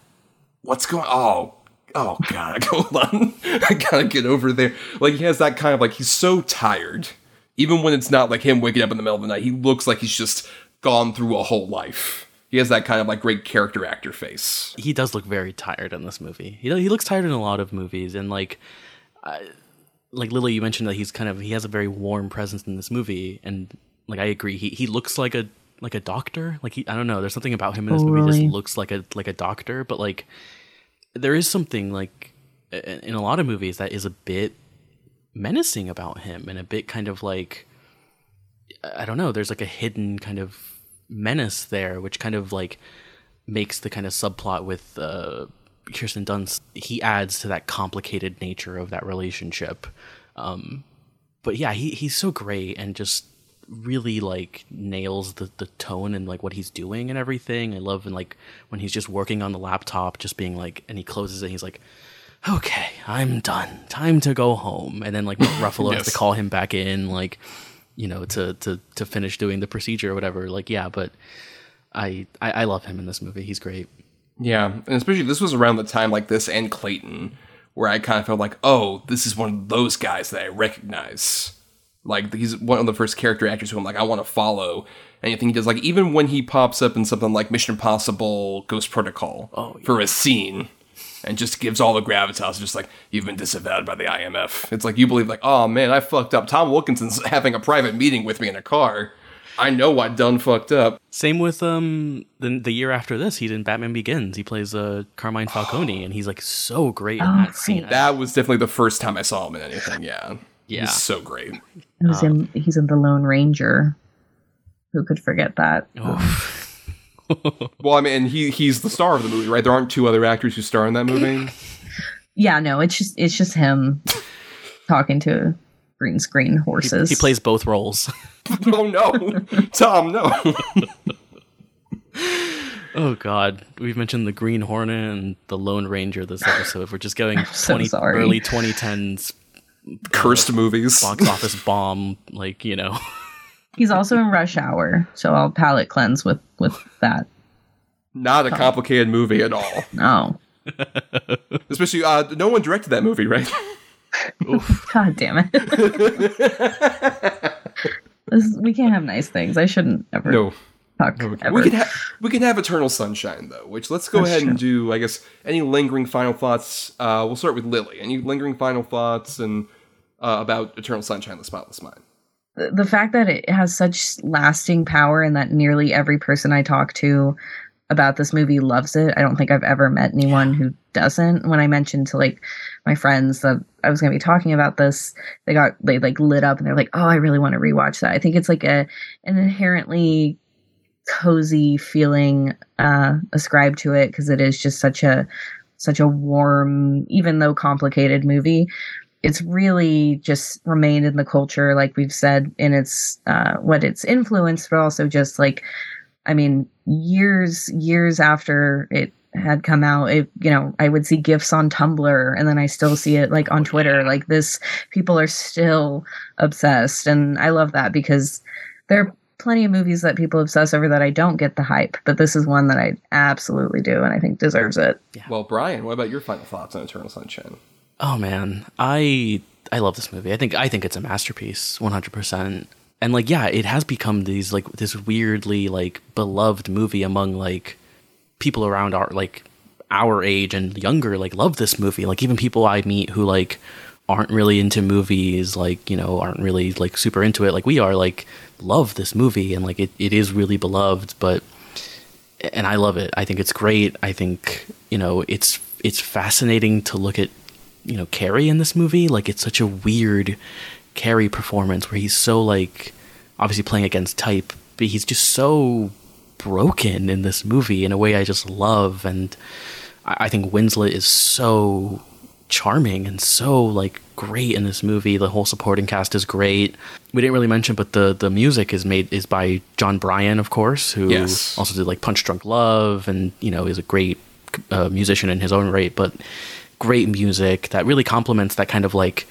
What's going? Oh, oh god, *laughs* hold on, I gotta get over there. Like he has that kind of like he's so tired, even when it's not like him waking up in the middle of the night. He looks like he's just gone through a whole life. He has that kind of like great character actor face. He does look very tired in this movie. He he looks tired in a lot of movies, and like, I, like Lili, you mentioned that he's kind of he has a very warm presence in this movie, and like I agree. He he looks like a like a doctor. Like he I don't know. There's something about him in this oh, movie that Totally. just looks like a like a doctor, but like there is something like in a lot of movies that is a bit menacing about him and a bit kind of like I don't know. There's like a hidden kind of menace there, which kind of like makes the kind of subplot with uh, Kirsten Dunst. He adds to that complicated nature of that relationship. Um, but yeah, he he's so great and just really like nails the the tone and like what he's doing and everything. I love and like when he's just working on the laptop, just being like, and he closes it, and he's like. okay, I'm done. Time to go home. And then like *laughs* Ruffalo has to call him back in, like, you know, to to to finish doing the procedure or whatever. Like, yeah, but I I, I love him in this movie. He's great. Yeah, and especially this was around the time like this and Clayton, where I kind of felt like, oh, this is one of those guys that I recognize. Like he's one of the first character actors who I'm like, I want to follow. Anything he does, like even when he pops up in something like Mission Impossible: Ghost Protocol Oh, yeah. for a scene, and just gives all the gravitas, just like you've been disavowed by the IMF. It's like you believe, like, oh man, I fucked up. Tom Wilkinson's *laughs* having a private meeting with me in a car. I know I done fucked up. Same with um the the year after this, he's in Batman Begins. He plays uh Carmine Falcone, and he's like so great in Oh, that scene. That was definitely the first time I saw him in anything. Yeah, yeah. He's so great. He's, in, um, he's in The Lone Ranger. Who could forget that? *laughs* Well, I mean, he he's the star of the movie, right? There aren't two other actors who star in that movie. yeah, no, it's just it's just him talking to green screen horses. He, he plays both roles. *laughs* oh no, Tom, no. *laughs* oh God, we've mentioned the Green Hornet and the Lone Ranger this episode. We're just going so 20, early 2010s cursed uh, movies, *laughs* box office bomb, like you know. *laughs* He's also in Rush Hour, so I'll palate cleanse with with that. Not a complicated movie at all. No. *laughs* Especially, uh, no one directed that movie, right? God damn it! this, we can't have nice things. I shouldn't ever. No. No, we, can, we can have we can have Eternal Sunshine though, which let's go That's ahead true. and do. I guess any lingering final thoughts. Uh, we'll start with Lili. Any lingering final thoughts and uh, about Eternal Sunshine, of the Spotless Mind. the the fact that it has such lasting power and that nearly every person I talk to about this movie loves it. I don't think I've ever met anyone who doesn't. When I mentioned to like my friends that I was going to be talking about this, they got they like lit up and they're like, "Oh, I really want to rewatch that." I think it's like a an inherently cozy feeling uh ascribed to it because it is just such a such a warm even though complicated movie it's really just remained in the culture like we've said in its uh what it's influenced but also just like i mean years years after it had come out it you know i would see gifs on tumblr and then i still see it like on twitter. like this people are still obsessed and i love that because there are plenty of movies that people obsess over that i don't get the hype but this is one that i absolutely do and i think deserves it. Well, Bryan, what about your final thoughts on Eternal Sunshine? Oh man, I I love this movie. I think I think it's a masterpiece, one hundred percent. And like, yeah, it has become these like this weirdly like beloved movie among like people around our like our age and younger. Like, love this movie. Like, even people I meet who like aren't really into movies, like you know, aren't really like super into it, like we are. Like, love this movie, and like it, it is really beloved. But and I love it. I think it's great. I think you know it's it's fascinating to look at you know Carrey in this movie. Like it's such a weird Carrey performance where he's so like obviously playing against type, but he's just so broken in this movie in a way I just love. And I, I think Winslet is so charming and so like great in this movie. The whole supporting cast is great. We didn't really mention, but the the music is made is by Jon Brion, of course, who Yes. also did like Punch Drunk Love, and you know is a great uh, musician in his own right. But great music that really complements that kind of like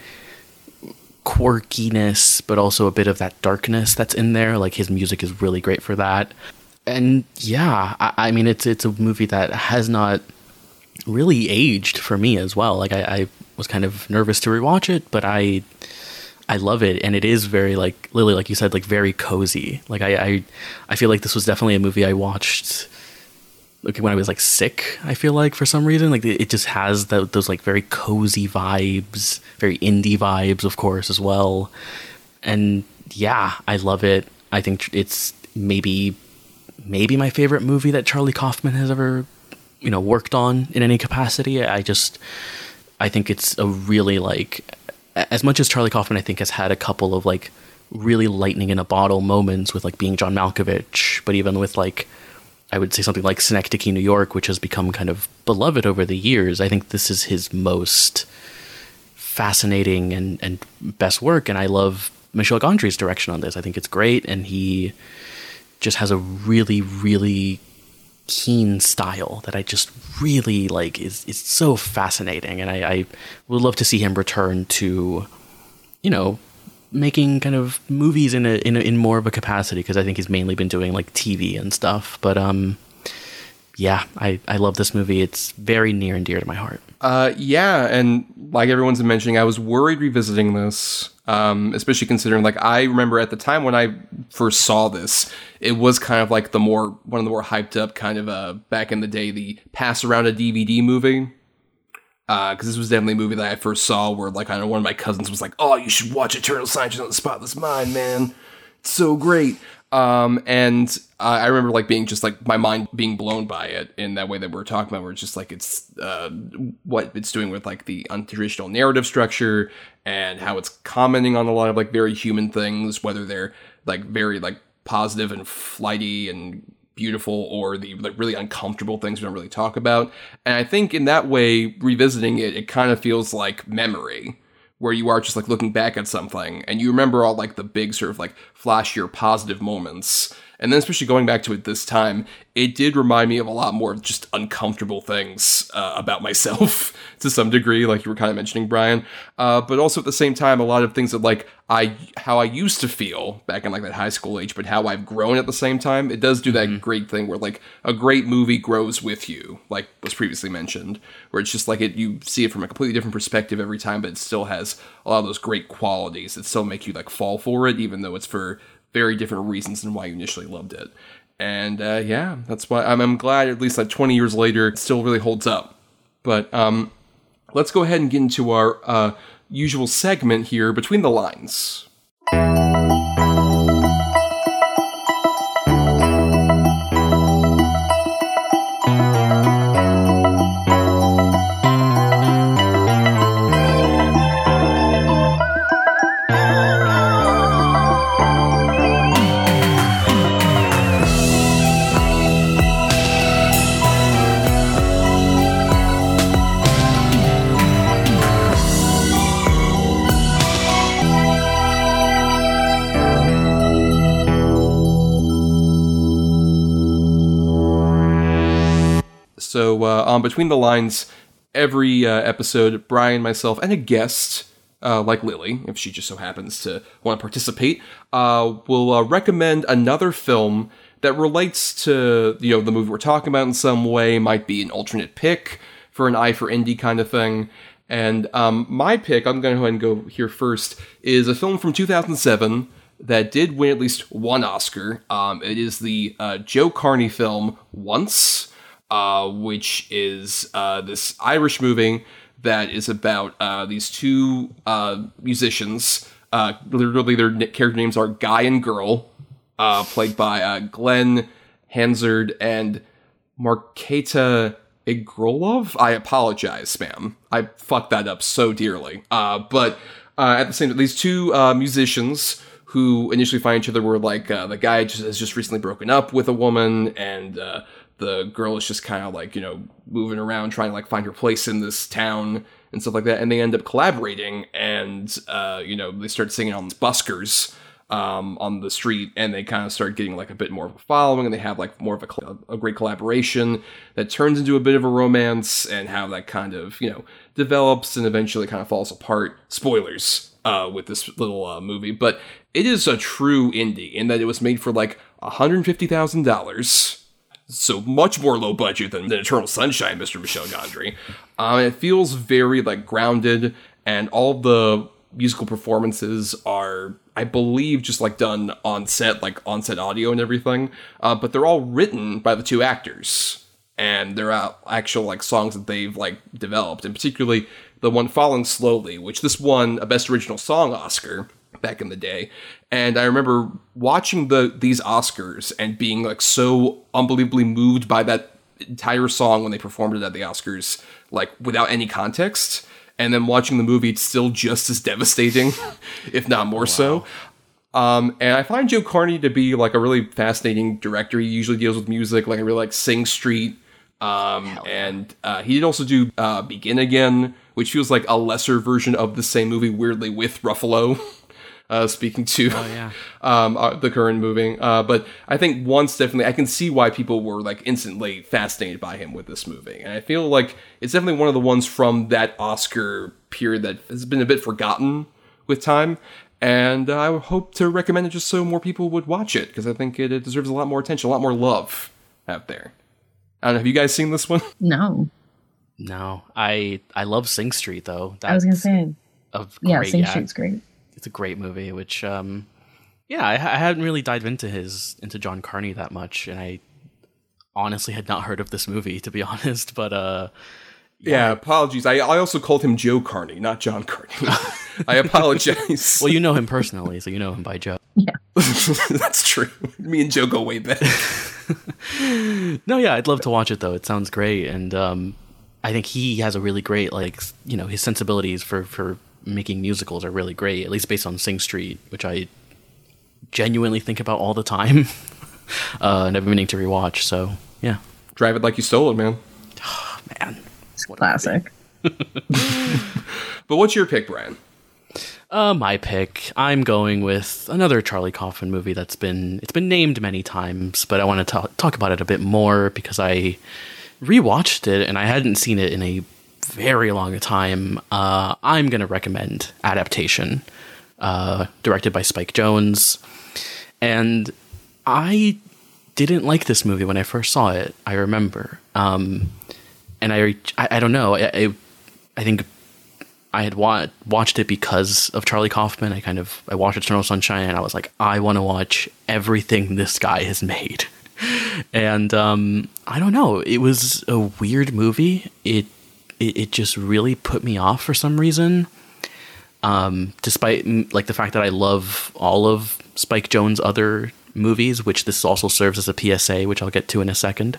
quirkiness, but also a bit of that darkness that's in there. Like his music is really great for that. And yeah, I, I mean it's it's a movie that has not really aged for me as well. Like I, I was kind of nervous to rewatch it, but I I love it, and it is very like Lili, like you said, like very cozy. Like I I, I feel like this was definitely a movie I watched like when I was like sick. I feel like for some reason, like it just has tho- those like very cozy vibes, very indie vibes, of course, as well. And yeah, I love it. I think it's maybe maybe my favorite movie that Charlie Kaufman has ever you know worked on in any capacity. I just I think it's a really like as much as Charlie Kaufman I think has had a couple of like really lightning in a bottle moments with like being John Malkovich, but even with like I would say something like Synecdoche, New York, which has become kind of beloved over the years. I think this is his most fascinating and, and best work, and I love Michel Gondry's direction on this. I think it's great, and he just has a really, really keen style that I just really like is is so fascinating, and I, I would love to see him return to, you know, making kind of movies in a in, a, in more of a capacity because I think he's mainly been doing like TV and stuff. But um, yeah, I I love this movie. It's very near and dear to my heart. Uh, yeah, and like everyone's been mentioning, I was worried revisiting this, um, especially considering like I remember at the time when I first saw this, it was kind of like the more one of the more hyped up kind of uh back in the day the pass around a DVD movie. Because this was definitely a movie that I first saw where, like, I know one of my cousins was like, "Oh, you should watch Eternal Sunshine of the Spotless Mind, man! It's so great." Um, and uh, I remember like being just like my mind being blown by it in that way that we are talking about, where it's just like it's uh, what it's doing with like the untraditional narrative structure and how it's commenting on a lot of like very human things, whether they're like very like positive and flighty and beautiful or the like really uncomfortable things we don't really talk about. And I think in that way, revisiting it, it kind of feels like memory where you are just like looking back at something and you remember all like the big sort of like flashier positive moments. And then especially going back to it this time, it did remind me of a lot more of just uncomfortable things uh, about myself *laughs* to some degree, like you were kind of mentioning, Bryan. Uh, but also at the same time, a lot of things that like I how I used to feel back in like that high school age, but how I've grown at the same time. It does do that great thing where like a great movie grows with you, like was previously mentioned, where it's just like it you see it from a completely different perspective every time, but it still has a lot of those great qualities that still make you like fall for it, even though it's for very different reasons than why you initially loved it. And uh, yeah, that's why I'm, I'm glad at least like 20 years later, it still really holds up. But um, let's go ahead and get into our uh, usual segment here between the lines. Uh, on Between the Lines, every uh, episode, Bryan, myself, and a guest, uh, like Lili, if she just so happens to want to participate, uh, will uh, recommend another film that relates to you know the movie we're talking about in some way. Might be an alternate pick for an eye for indie kind of thing. And um, my pick, I'm going to go ahead and go here first, is a film from 2007 that did win at least one Oscar. Um, it is the uh, Joe Carney film Once uh, which is uh, this Irish movie that is about uh, these two uh, musicians. Uh, literally, their character names are Guy and Girl, uh, played by Glen Hansard and Marketa Igrolov. I apologize, spam. I fucked that up so dearly. but at the same time, these two musicians who initially find each other were like the guy just, has just recently broken up with a woman and the girl is just kind of like you know moving around trying to like find her place in this town and stuff like that and they end up collaborating and uh, you know they start singing on these buskers um, on the street and they kind of start getting like a bit more of a following and they have like more of a, a great collaboration that turns into a bit of a romance and how that kind of you know develops and eventually kind of falls apart. Spoilers uh, with this little uh, movie but it is a true indie in that it was made for like $150000 so much more low budget than, than Eternal Sunshine, Mr. Michel Gondry. Um, it feels very like grounded, and all the musical performances are, I believe, just like done on set, like on set audio and everything. Uh, but they're all written by the two actors, and they're actual like songs that they've like developed, and particularly the one "Falling Slowly," which this won a Best Original Song Oscar back in the day. And I remember watching the these Oscars and being like so unbelievably moved by that entire song when they performed it at the Oscars, like without any context. And then watching the movie, it's still just as devastating, *laughs* if not more wow. so. Um, and I find Joe Carney to be like a really fascinating director. He usually deals with music, like I really like Sing Street. Um, and uh, he did also do uh, Begin Again, which feels like a lesser version of the same movie, weirdly with Ruffalo. *laughs* Uh, speaking to Oh yeah. *laughs* um, uh, the current moving. Uh, but I think once definitely, I can see why people were like instantly fascinated by him with this movie, and I feel like it's definitely one of the ones from that Oscar period that has been a bit forgotten with time. And uh, I hope to recommend it just so more people would watch it because I think it, it deserves a lot more attention, a lot more love out there. I don't know. Have you guys seen this one? *laughs* No, No, I I love Sing Street though. That's I was gonna say, a yeah, great, Sing Street's great. It's a great movie. Which, um, yeah, I, I hadn't really dived into his into John Carney that much, and I honestly had not heard of this movie to be *laughs* honest. But uh, Yeah, apologies. I, I also called him Joe Carney, not John Carney. I apologize. *laughs* well, you know him personally, so you know him by Joe. Yeah. *laughs* That's true. Me and Joe go way back. No, yeah, I'd love to watch it though. It sounds great, and um, I think he has a really great like you know his sensibilities for for making musicals are really great. At least based on Sing Street, which I genuinely think about all the time, *laughs* uh, and I've been meaning to rewatch. So yeah, Drive it like you stole it, man. Oh, *sighs* man, Classic. *laughs* But what's your pick, Bryan? Uh, my pick. I'm going with another Charlie Kaufman movie that's been it's been named many times, but I want to talk talk about it a bit more because I rewatched it and I hadn't seen it in a very long time. Uh, I'm gonna recommend Adaptation, uh, directed by Spike Jonze, and I didn't like this movie when I first saw it. I remember, um, and I, I I don't know. I I, I think I had wa- watched it because of Charlie Kaufman. I kind of I watched Eternal Sunshine and I was like, I want to watch everything this guy has made. *laughs* And um, I don't know, it was a weird movie. It, it it just really put me off for some reason. Um, despite like the fact that I love all of Spike Jonze' other movies, which this also serves as a PSA, which I'll get to in a second.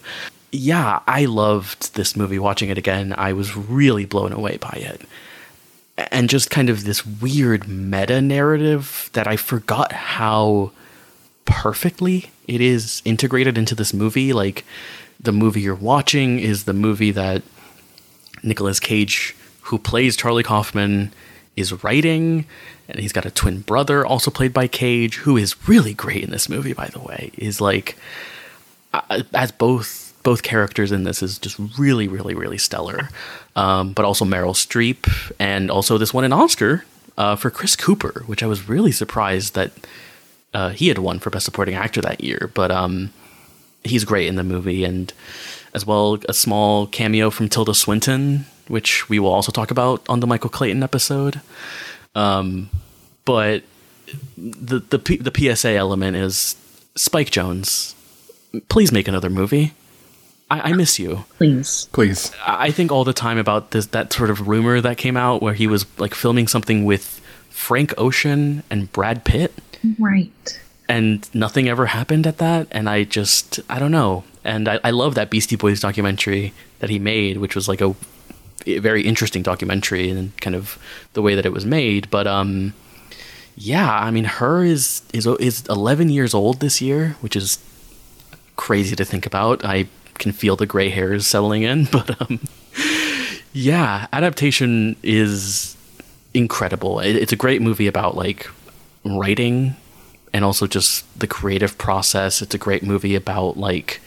Yeah, I loved this movie. Watching it again, I was really blown away by it and just kind of this weird meta narrative that I forgot how perfectly it is integrated into this movie. Like the movie you're watching is the movie that Nicolas Cage, who plays Charlie Kaufman, is writing, and he's got a twin brother also played by Cage, who is really great in this movie. By the way, is like uh, as both both characters in this is just really, really, really stellar. Um, but also Meryl Streep, and also this won an Oscar uh, for Chris Cooper, which I was really surprised that uh, he had won for Best Supporting Actor that year. But um, he's great in the movie, and as well a small cameo from Tilda Swinton, which we will also talk about on the Michael Clayton episode. Um, but the the P- the PSA element is Spike Jonze. Please make another movie. I, I miss you. Please. Please. I think all the time about this that sort of rumor that came out where he was like filming something with Frank Ocean and Brad Pitt Right. and nothing ever happened at that and I just I don't know. And I, I love that Beastie Boys documentary that he made, which was like a, very interesting documentary and kind of the way that it was made. But um yeah, I mean her is is is eleven years old this year, which is crazy to think about. I can feel the gray hairs settling in, *laughs* but um, yeah, adaptation is incredible. It, it's a great movie about like writing and also just the creative process. It's a great movie about like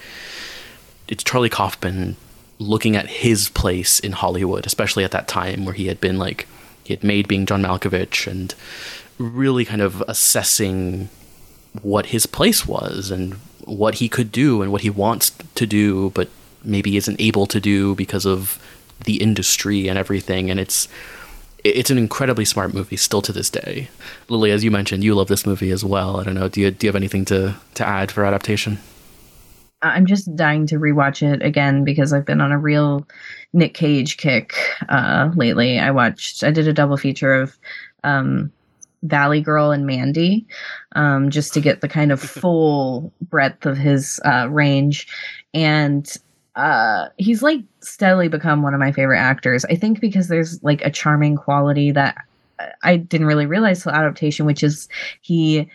it's Charlie Kaufman looking at his place in Hollywood, especially at that time where he had been like he had made being John Malkovich and really kind of assessing what his place was and what he could do and what he wants to do but maybe isn't able to do because of the industry and everything and it's it's an incredibly smart movie still to this day. Lili, as you mentioned, you love this movie as well. I don't know. Do you do you have anything to to add for adaptation? I'm just dying to rewatch it again because I've been on a real Nick Cage kick uh, lately. I watched, I did a double feature of um, Valley Girl and Mandy um, just to get the kind of *laughs* full breadth of his uh, range. And uh, he's like steadily become one of my favorite actors. I think because there's like a charming quality that I didn't really realize till adaptation, which is he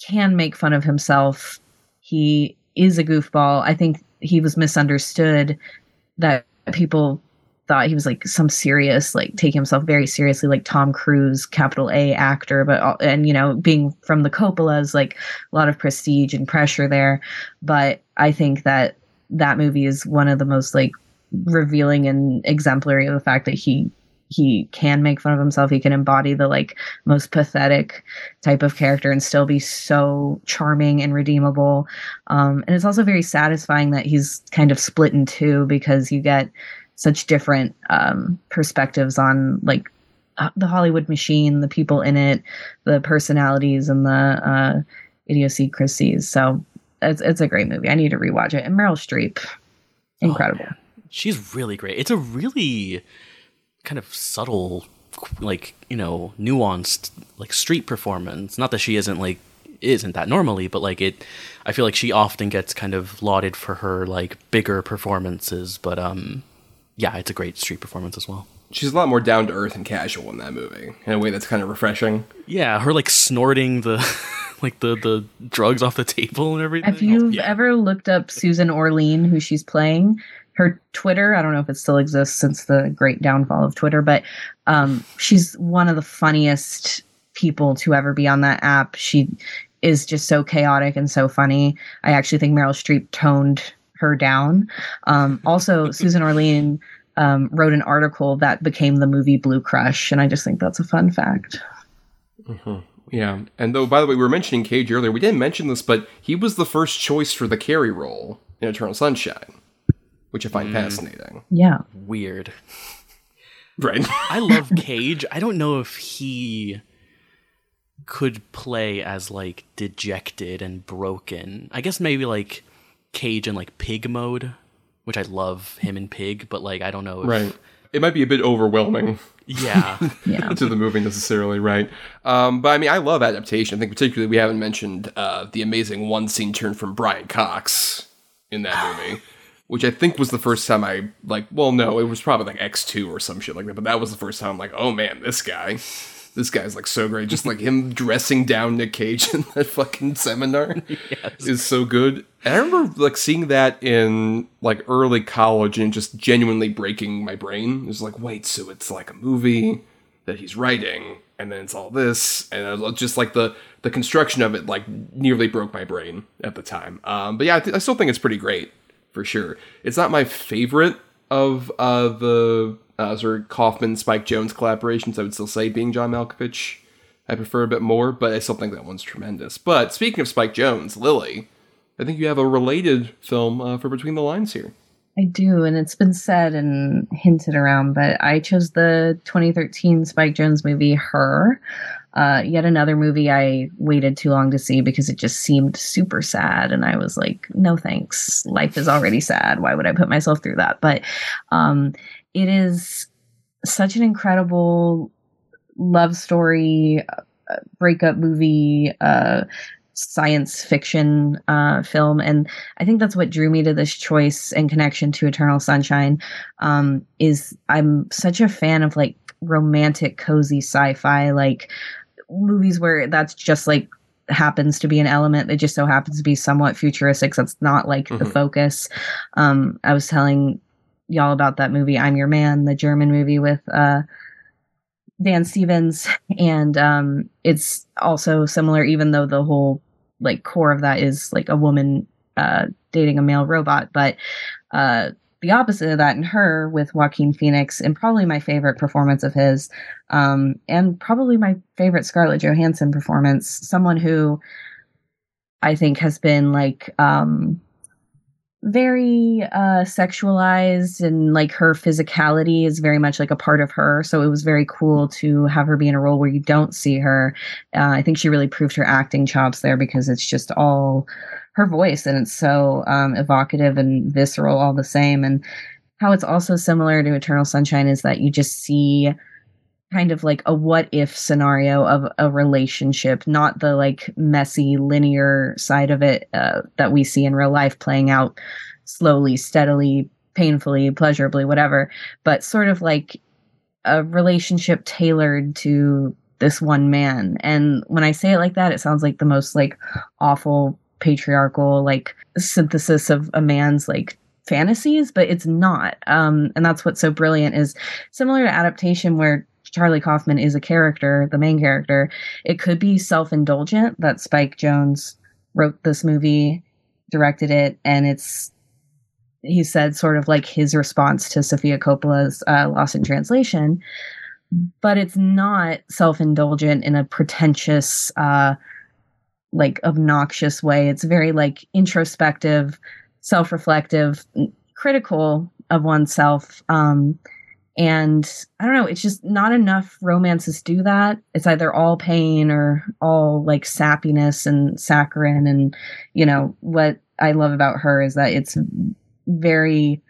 can make fun of himself. He is a goofball. I think he was misunderstood that people thought he was like some serious, like taking himself very seriously, like Tom Cruise, capital A actor, but and you know, being from the Coppolas, like a lot of prestige and pressure there. But I think that that movie is one of the most like revealing and exemplary of the fact that he he can make fun of himself. He can embody the like most pathetic type of character and still be so charming and redeemable. Um, and it's also very satisfying that he's kind of split in two because you get such different um, perspectives on like uh, the hollywood machine the people in it the personalities and the uh, idiosyncrasies. So it's, it's a great movie. I need to rewatch it. And meryl streep incredible. Oh, She's really great. It's a really kind of subtle, like you know, nuanced like Streep performance. Not that she isn't like isn't that normally, but like it. I feel like she often gets kind of lauded for her like bigger performances, but um, yeah, it's a great Streep performance as well. She's a lot more down to earth and casual in that movie in a way that's kind of refreshing. Yeah, her like snorting the *laughs* like the the drugs off the table and everything. Have you ever looked up Susan Orlean, who she's playing? Her Twitter, I don't know if it still exists since the great downfall of Twitter, but um, she's one of the funniest people to ever be on that app. She is just so chaotic and so funny. I actually think Meryl Streep toned her down. Um, also, *laughs* Susan Orlean um, wrote an article that became the movie Blue Crush, and I just think that's a fun fact. Yeah, and though by the way, we were mentioning Cage earlier. We didn't mention this, but he was the first choice for the Carrey role in Eternal Sunshine, which I find fascinating. Yeah. Weird. *laughs* Right. *laughs* I love Cage. I don't know if he could play as like dejected and broken. I guess maybe like Cage in like pig mode, which I love him in pig, but like I don't know if right. It might be a bit overwhelming Yeah. *laughs* Yeah. to the movie necessarily, right? Um, but I mean, I love adaptation. I think particularly we haven't mentioned uh, the amazing one scene turn from Brian Cox in that *gasps* movie. Which I think was the first time I like. Well, no, it was probably like X two or some shit like that. But that was the first time I'm like, oh man, this guy, this guy's like so great. Just like him *laughs* dressing down Nick Cage in that fucking seminar *laughs* is so good. And I remember like seeing that in like early college and just genuinely breaking my brain. It was like, wait, so it's like a movie that he's writing, and then it's all this, and just like the the construction of it like nearly broke my brain at the time. Um, but yeah, I, th- I still think it's pretty great for sure. It's not my favorite of uh, the uh, sort of Kaufman Spike Jonze collaborations. I would still say being John Malkovich, I prefer a bit more, but I still think that one's tremendous. But speaking of Spike Jonze, Lili, I think you have a related film uh, for Between the Lines here. I do, and it's been said and hinted around, but I chose the 2013 Spike Jonze movie, Her. Uh, yet another movie I waited too long to see because it just seemed super sad, and I was like, no thanks. Life is already sad. Why would I put myself through that? But um, it is such an incredible love story, uh, breakup movie, uh, science fiction uh, film, and I think that's what drew me to this choice and connection to Eternal Sunshine. Um, is I'm such a fan of like romantic, cozy sci-fi, like movies where that's just like happens to be an element that just so happens to be somewhat futuristic. So it's not like the Mhm. focus. Um, I was telling y'all about that movie, I'm Your Man, the German movie with uh, Dan Stevens, *laughs* and um, it's also similar, even though the whole like core of that is like a woman uh, dating a male robot, but uh, the opposite of that in her with Joaquin Phoenix, and probably my favorite performance of his, um, and probably my favorite Scarlett Johansson performance. Someone who I think has been like um, very uh, sexualized, and like her physicality is very much like a part of her. So it was very cool to have her be in a role where you don't see her. Uh, I think she really proved her acting chops there because it's just all her voice and it's so um, evocative and visceral all the same. And how it's also similar to Eternal Sunshine is that you just see kind of like a what if scenario of a relationship, not the like messy linear side of it uh, that we see in real life playing out slowly, steadily, painfully, pleasurably, whatever, but sort of like a relationship tailored to this one man. And when I say it like that, it sounds like the most like awful patriarchal like synthesis of a man's like fantasies, but it's not. Um, and that's what's so brilliant is similar to adaptation where Charlie Kaufman is a character, the main character. It could be self-indulgent that Spike Jonze wrote this movie, directed it, and it's he said sort of like his response to Sofia Coppola's uh, Lost in Translation, but it's not self-indulgent in a pretentious, uh, like obnoxious way. It's very like introspective, self-reflective, critical of oneself. Um, and I don't know, it's just not enough romances do that. It's either all pain or all like sappiness and saccharine. And, you know, what I love about her is that it's very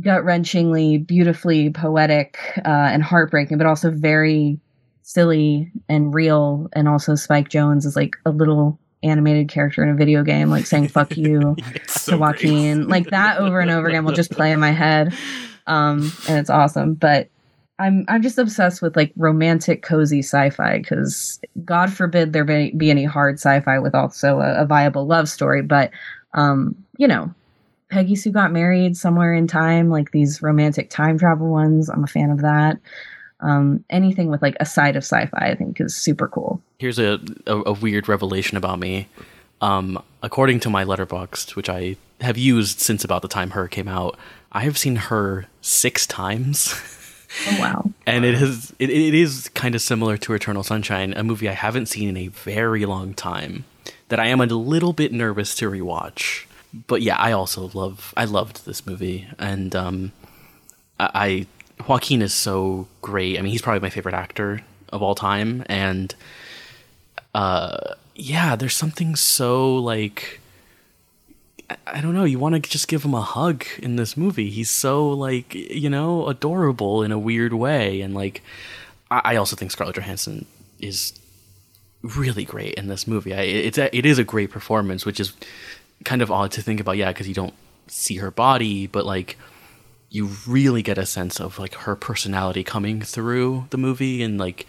gut wrenchingly, beautifully poetic uh, and heartbreaking, but also very silly and real. And also, Spike Jonze is like a little animated character in a video game, like saying "fuck you" *laughs* so to Joaquin. Like that over and over again will just play in my head, *laughs* um, and it's awesome. But I'm I'm just obsessed with like romantic, cozy sci-fi because God forbid there be, be any hard sci-fi with also a, a viable love story. But um, you know, Peggy Sue got married somewhere in time, like these romantic time travel ones. I'm a fan of that. Um, anything with like a side of sci-fi, I think, is super cool. Here's a, a, a weird revelation about me. Um, according to my letterboxd, which I have used since about the time her came out, I have seen her six times. Oh wow! and it is it, it is kind of similar to Eternal Sunshine, a movie I haven't seen in a very long time that I am a little bit nervous to rewatch. But yeah, I also love I loved this movie, and um, I, I Joaquin is so great. I mean, he's probably my favorite actor of all time, and uh, yeah, there's something so like I- don't know. You want to just give him a hug in this movie. He's so like you know adorable in a weird way, and like I, I also think Scarlett Johansson is really great in this movie. I, it's a, it is a great performance, which is kind of odd to think about. Yeah, because you don't see her body, but like you really get a sense of like her personality coming through the movie, and like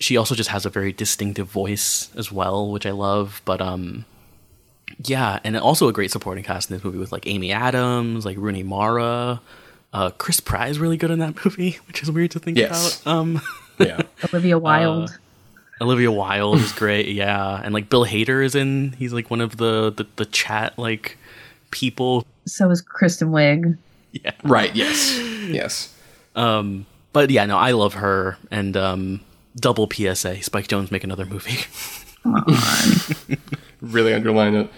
she also just has a very distinctive voice as well, which I love. But um, yeah, and also a great supporting cast in this movie with like Amy Adams, like Rooney Mara. Uh, Chris Pratt is really good in that *laughs* movie, which is weird to think Yes. about. Um, *laughs* Yeah. Olivia Wilde. Olivia Wilde is *laughs* great, yeah, and like Bill Hader is in. He's like one of the the, the chat like people. so is Kristen Wiig. Yeah. Right. Yes. Yes. Um, but yeah, no, I love her. And um, double PSA: Spike Jonze make another movie. Come on. Really underline it.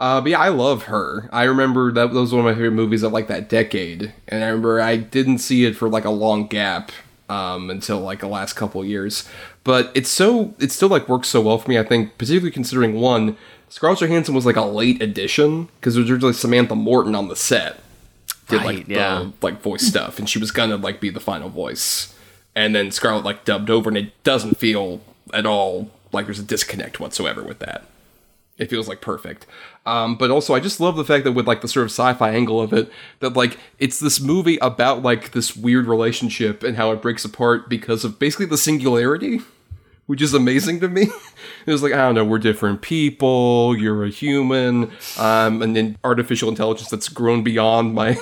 Uh, but yeah, I love her. I remember that, that was one of my favorite movies of like that decade, and I remember I didn't see it for like a long gap um, until like the last couple years. But it's so it still like works so well for me. I think, particularly considering one, Scarlett Johansson was like a late addition because was originally Samantha Morton on the set did Right, like yeah. the like voice stuff, and she was gonna like be the final voice, and then Scarlett like dubbed over, and it doesn't feel at all like there's a disconnect whatsoever with that. It feels like perfect. Um, but also, I just love the fact that with like the sort of sci-fi angle of it, that like it's this movie about like this weird relationship and how it breaks apart because of basically the singularity, which is amazing to me. *laughs* it was like I don't know, we're different people. You're a human, um, and then artificial intelligence that's grown beyond my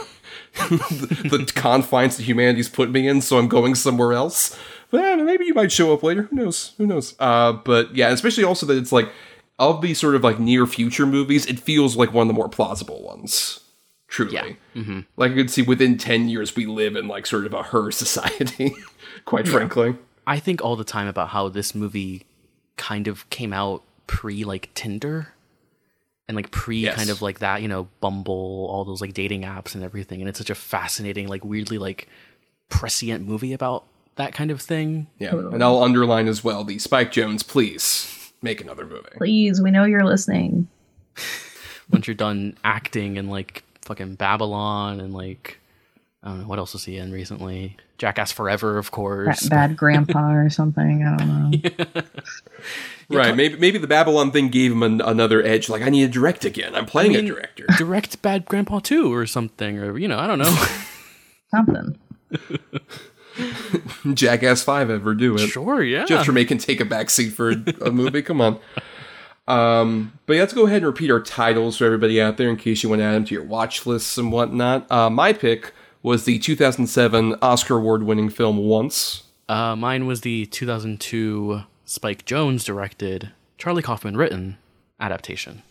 the, *laughs* the confines that humanity's put me in, so I'm going somewhere else. But eh, maybe you might show up later. Who knows? Who knows? Uh, but yeah, especially also that it's like of these sort of like near future movies, it feels like one of the more plausible ones. Truly, Yeah. Mm-hmm. like I could see within ten years we live in like sort of a *laughs* her society. Quite frankly, I think all the time about how this movie kind of came out pre like Tinder and like pre Yes. kind of like that, you know, Bumble, all those like dating apps and everything. And it's such a fascinating, like weirdly like prescient movie about that kind of thing. yeah. And I'll underline as well the Spike Jonze. Please make another movie. Please, we know you're listening. *laughs* Once you're done acting in like fucking Babylon and like I don't know what else was he in recently. Jackass Forever, of That course. bad *laughs* grandpa or something. I don't know. *laughs* Right? Maybe maybe the Babylon thing gave him an, another edge. Like I need to direct again. I'm playing a mean- director. Direct Bad Grandpa 2 or something, or you know, I don't know. Something. *laughs* Jackass Five ever do it? sure, yeah. Just for making take a back seat for a movie. Come on. Um, but yeah, let's go ahead and repeat our titles for everybody out there in case you want to add them to your watch lists and whatnot. Uh, my pick was the 2007 Oscar award winning film Once. Uh, mine was the 2002 Spike Jonze directed, Charlie Kaufman written adaptation.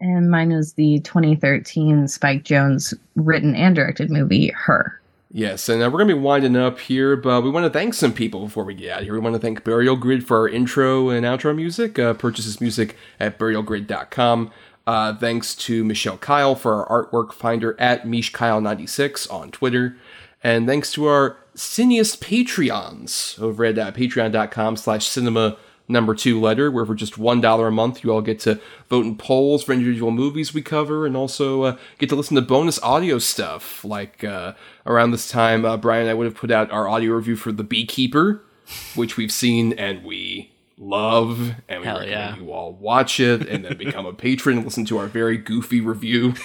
And mine was the 2013 Spike Jonze written and directed movie, Her. Yes, and uh, we're going to be winding up here, but we want to thank some people before we get out here. We want to thank Burial Grid for our intro and outro music. Uh, purchase this music at burialgrid.com. Uh, thanks to Michelle Kyle for our artwork. finder at MishKyle96 on Twitter. And thanks to our cineast Patreons over at uh, patreon.com slash cinema number two letter, where for just $1 a month, you all get to vote in polls for individual movies we cover and also uh, get to listen to bonus audio stuff. Like uh, around this time, uh, Bryan and I would have put out our audio review for The Beekeeper, which we've seen and we love. And we Hell recommend yeah. you all watch it and then become a patron and listen to our very goofy review. *laughs*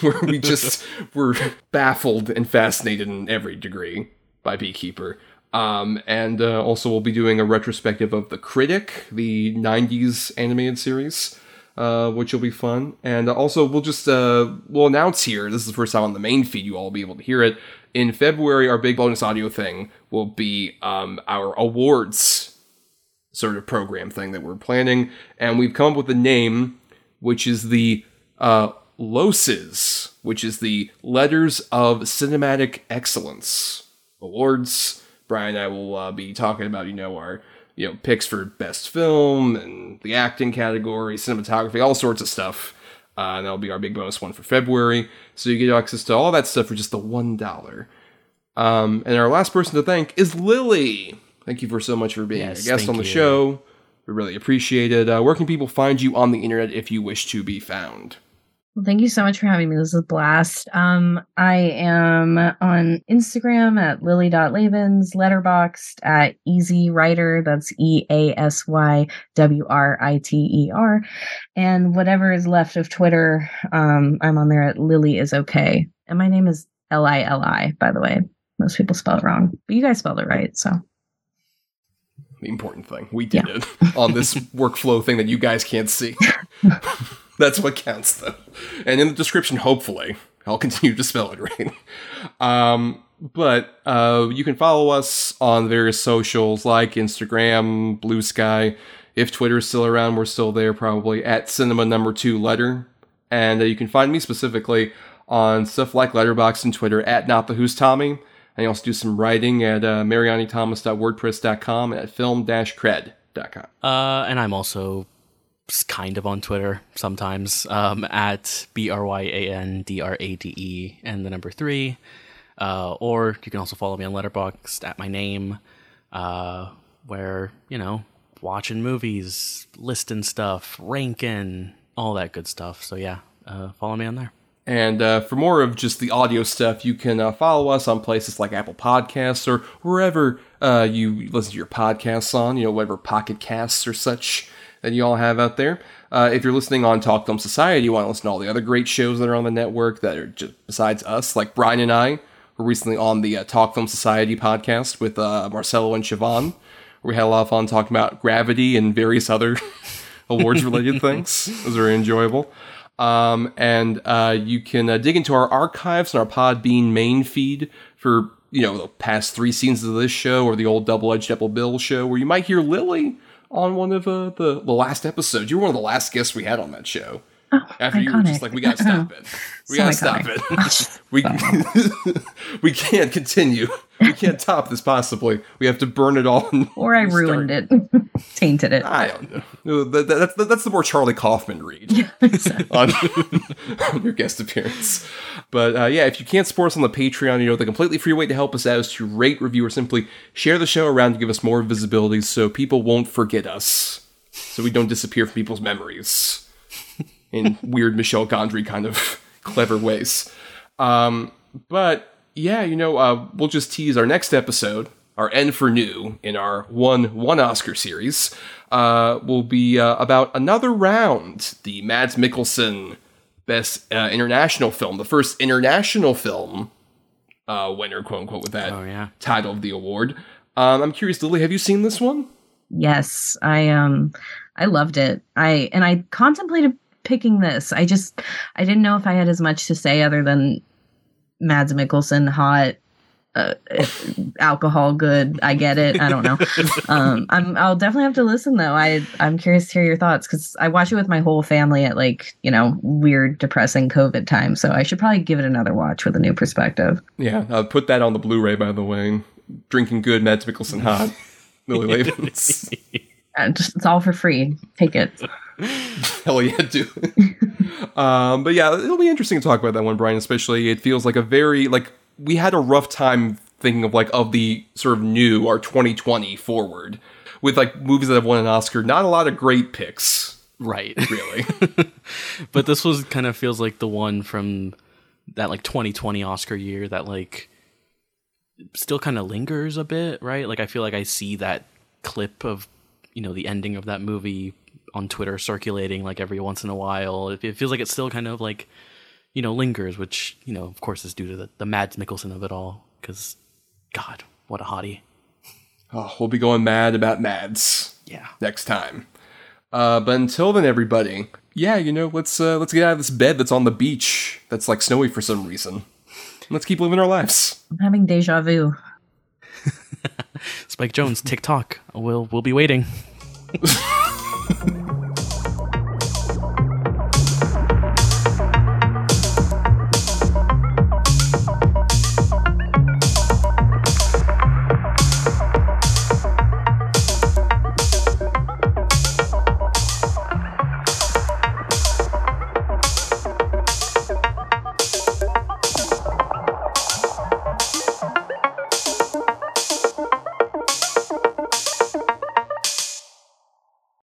where we just were baffled and fascinated in every degree by Beekeeper. Um, and uh, also, we'll be doing a retrospective of The Critic, the 90s animated series, uh, which will be fun. And also, we'll just uh, we'll announce here. This is the first time on the main feed. You all will be able to hear it in February. Our big bonus audio thing will be um, our awards sort of program thing that we're planning, and we've come up with a name, which is the uh, LOSES, which is the Letters of Cinematic Excellence Awards. Bryan and I will uh, be talking about, you know, our you know picks for best film and the acting category, cinematography, all sorts of stuff. Uh, and that'll be our big bonus one for February. So you get access to all that stuff for just the one dollar. Um, and our last person to thank is Lili. Thank you for so much for being Yes, a guest on the you. show. We really appreciate it. Uh, where can people find you on the internet if you wish to be found? Well, thank you so much for having me. This is a blast. Um, I am on Instagram at lili.labens, Letterboxd at easy writer. That's E A S Y W R I T E R. And whatever is left of Twitter, um, I'm on there at Lili is okay. And my name is L I L I, by the way. Most people spell it wrong, but you guys spelled it right. So The important thing. We did it on this *laughs* workflow thing that you guys can't see. *laughs* *laughs* That's what counts, though. And in the description, hopefully, I'll *laughs* continue to spell it right. Um, but uh, you can follow us on various socials like Instagram, Blue Sky. If Twitter is still around, we're still there probably at cinema number two letter. And uh, you can find me specifically on stuff like Letterboxd and Twitter at not the who's Tommy. And you also do some writing at uh, marianithomas.wordpress.com at film-cred.com. Uh, and I'm also kind of on Twitter sometimes um, at B R Y A N D R A D E and the number three. Uh, or you can also follow me on Letterboxd at my name, uh, where, you know, watching movies, listing stuff, ranking, all that good stuff. So yeah, uh, follow me on there. And uh, for more of just the audio stuff, you can uh, follow us on places like Apple Podcasts or wherever uh, you listen to your podcasts on, you know, whatever Pocket Casts or such that you all have out there. Uh, if you're listening on Talk Film Society, you want to listen to all the other great shows that are on the network that are just besides us, like Bryan and I were recently on the uh, Talk Film Society podcast with uh, Marcelo and Siobhan, where we had a lot of fun talking about gravity and various other *laughs* awards related *laughs* things. It was very enjoyable. Um, and uh, you can uh, dig into our archives and our Podbean main feed for you know the past three seasons of this show or the old Double Edged Double Bill show, where you might hear Lili on one of uh, the the last episodes. You were one of the last guests we had on that show. Oh, After you were just like, we gotta stop it. *laughs* We So gotta stop it. *laughs* *laughs* we we can't continue. We can't top this possibly. We have to burn it all. or I ruined it, tainted it. I don't know. No, that- that- That's that's the more Charlie Kaufman read on, on your guest appearance. But uh, yeah, if you can't support us on the Patreon, you know the completely free way to help us out is to rate, review, or simply share the show around to give us more visibility, so people won't forget us, so we don't disappear from people's memories in weird Michel Gondry kind of *laughs* clever ways. Um, but yeah, you know, uh, we'll just tease our next episode, our N for New in our one one Oscar series, uh, will be uh, about another round, the Mads Mikkelsen Best uh, International Film, the first international film uh, winner, quote unquote, with that Oh, yeah. title of the award. Um, I'm curious, Lili, have you seen this one? Yes, I um I loved it. I and I contemplated picking this. I just I didn't know if I had as much to say other than Mads Mikkelsen hot uh, alcohol good. I get it. I don't know. *laughs* Um, I'm I'll definitely have to listen though. I I'm curious to hear your thoughts because I watch it with my whole family at like you know weird depressing COVID time. So I should probably give it another watch with a new perspective. Yeah, uh, put that on the Blu-ray by the way. Drinking good, Mads Mikkelsen hot, *laughs* Lili Labens. *laughs* Uh, just, it's all for free. Take it. *laughs* Hell yeah, do. *laughs* um, but yeah, it'll be interesting to talk about that one, Bryan. Especially, it feels like a very like we had a rough time thinking of like of the sort of new our 2020 forward with like movies that have won an Oscar. Not a lot of great picks, Right. *laughs* really. but this was kind of feels like the one from that like 2020 Oscar year that like still kind of lingers a bit, right? Like I feel like I see that clip of you know the ending of that movie on Twitter circulating like every once in a while. It, it feels like it still kind of like you know lingers, which you know of course is due to the, the Mads Mikkelsen of it all. Because God, what a hottie! oh, we'll be going mad about Mads. Yeah. next time. Uh, but until then, everybody, yeah, you know, let's uh, let's get out of this bed that's on the beach that's like snowy for some reason. Let's keep living our lives. I'm having deja vu. *laughs* Spike Jonze, TikTok. We'll we'll be waiting. *laughs*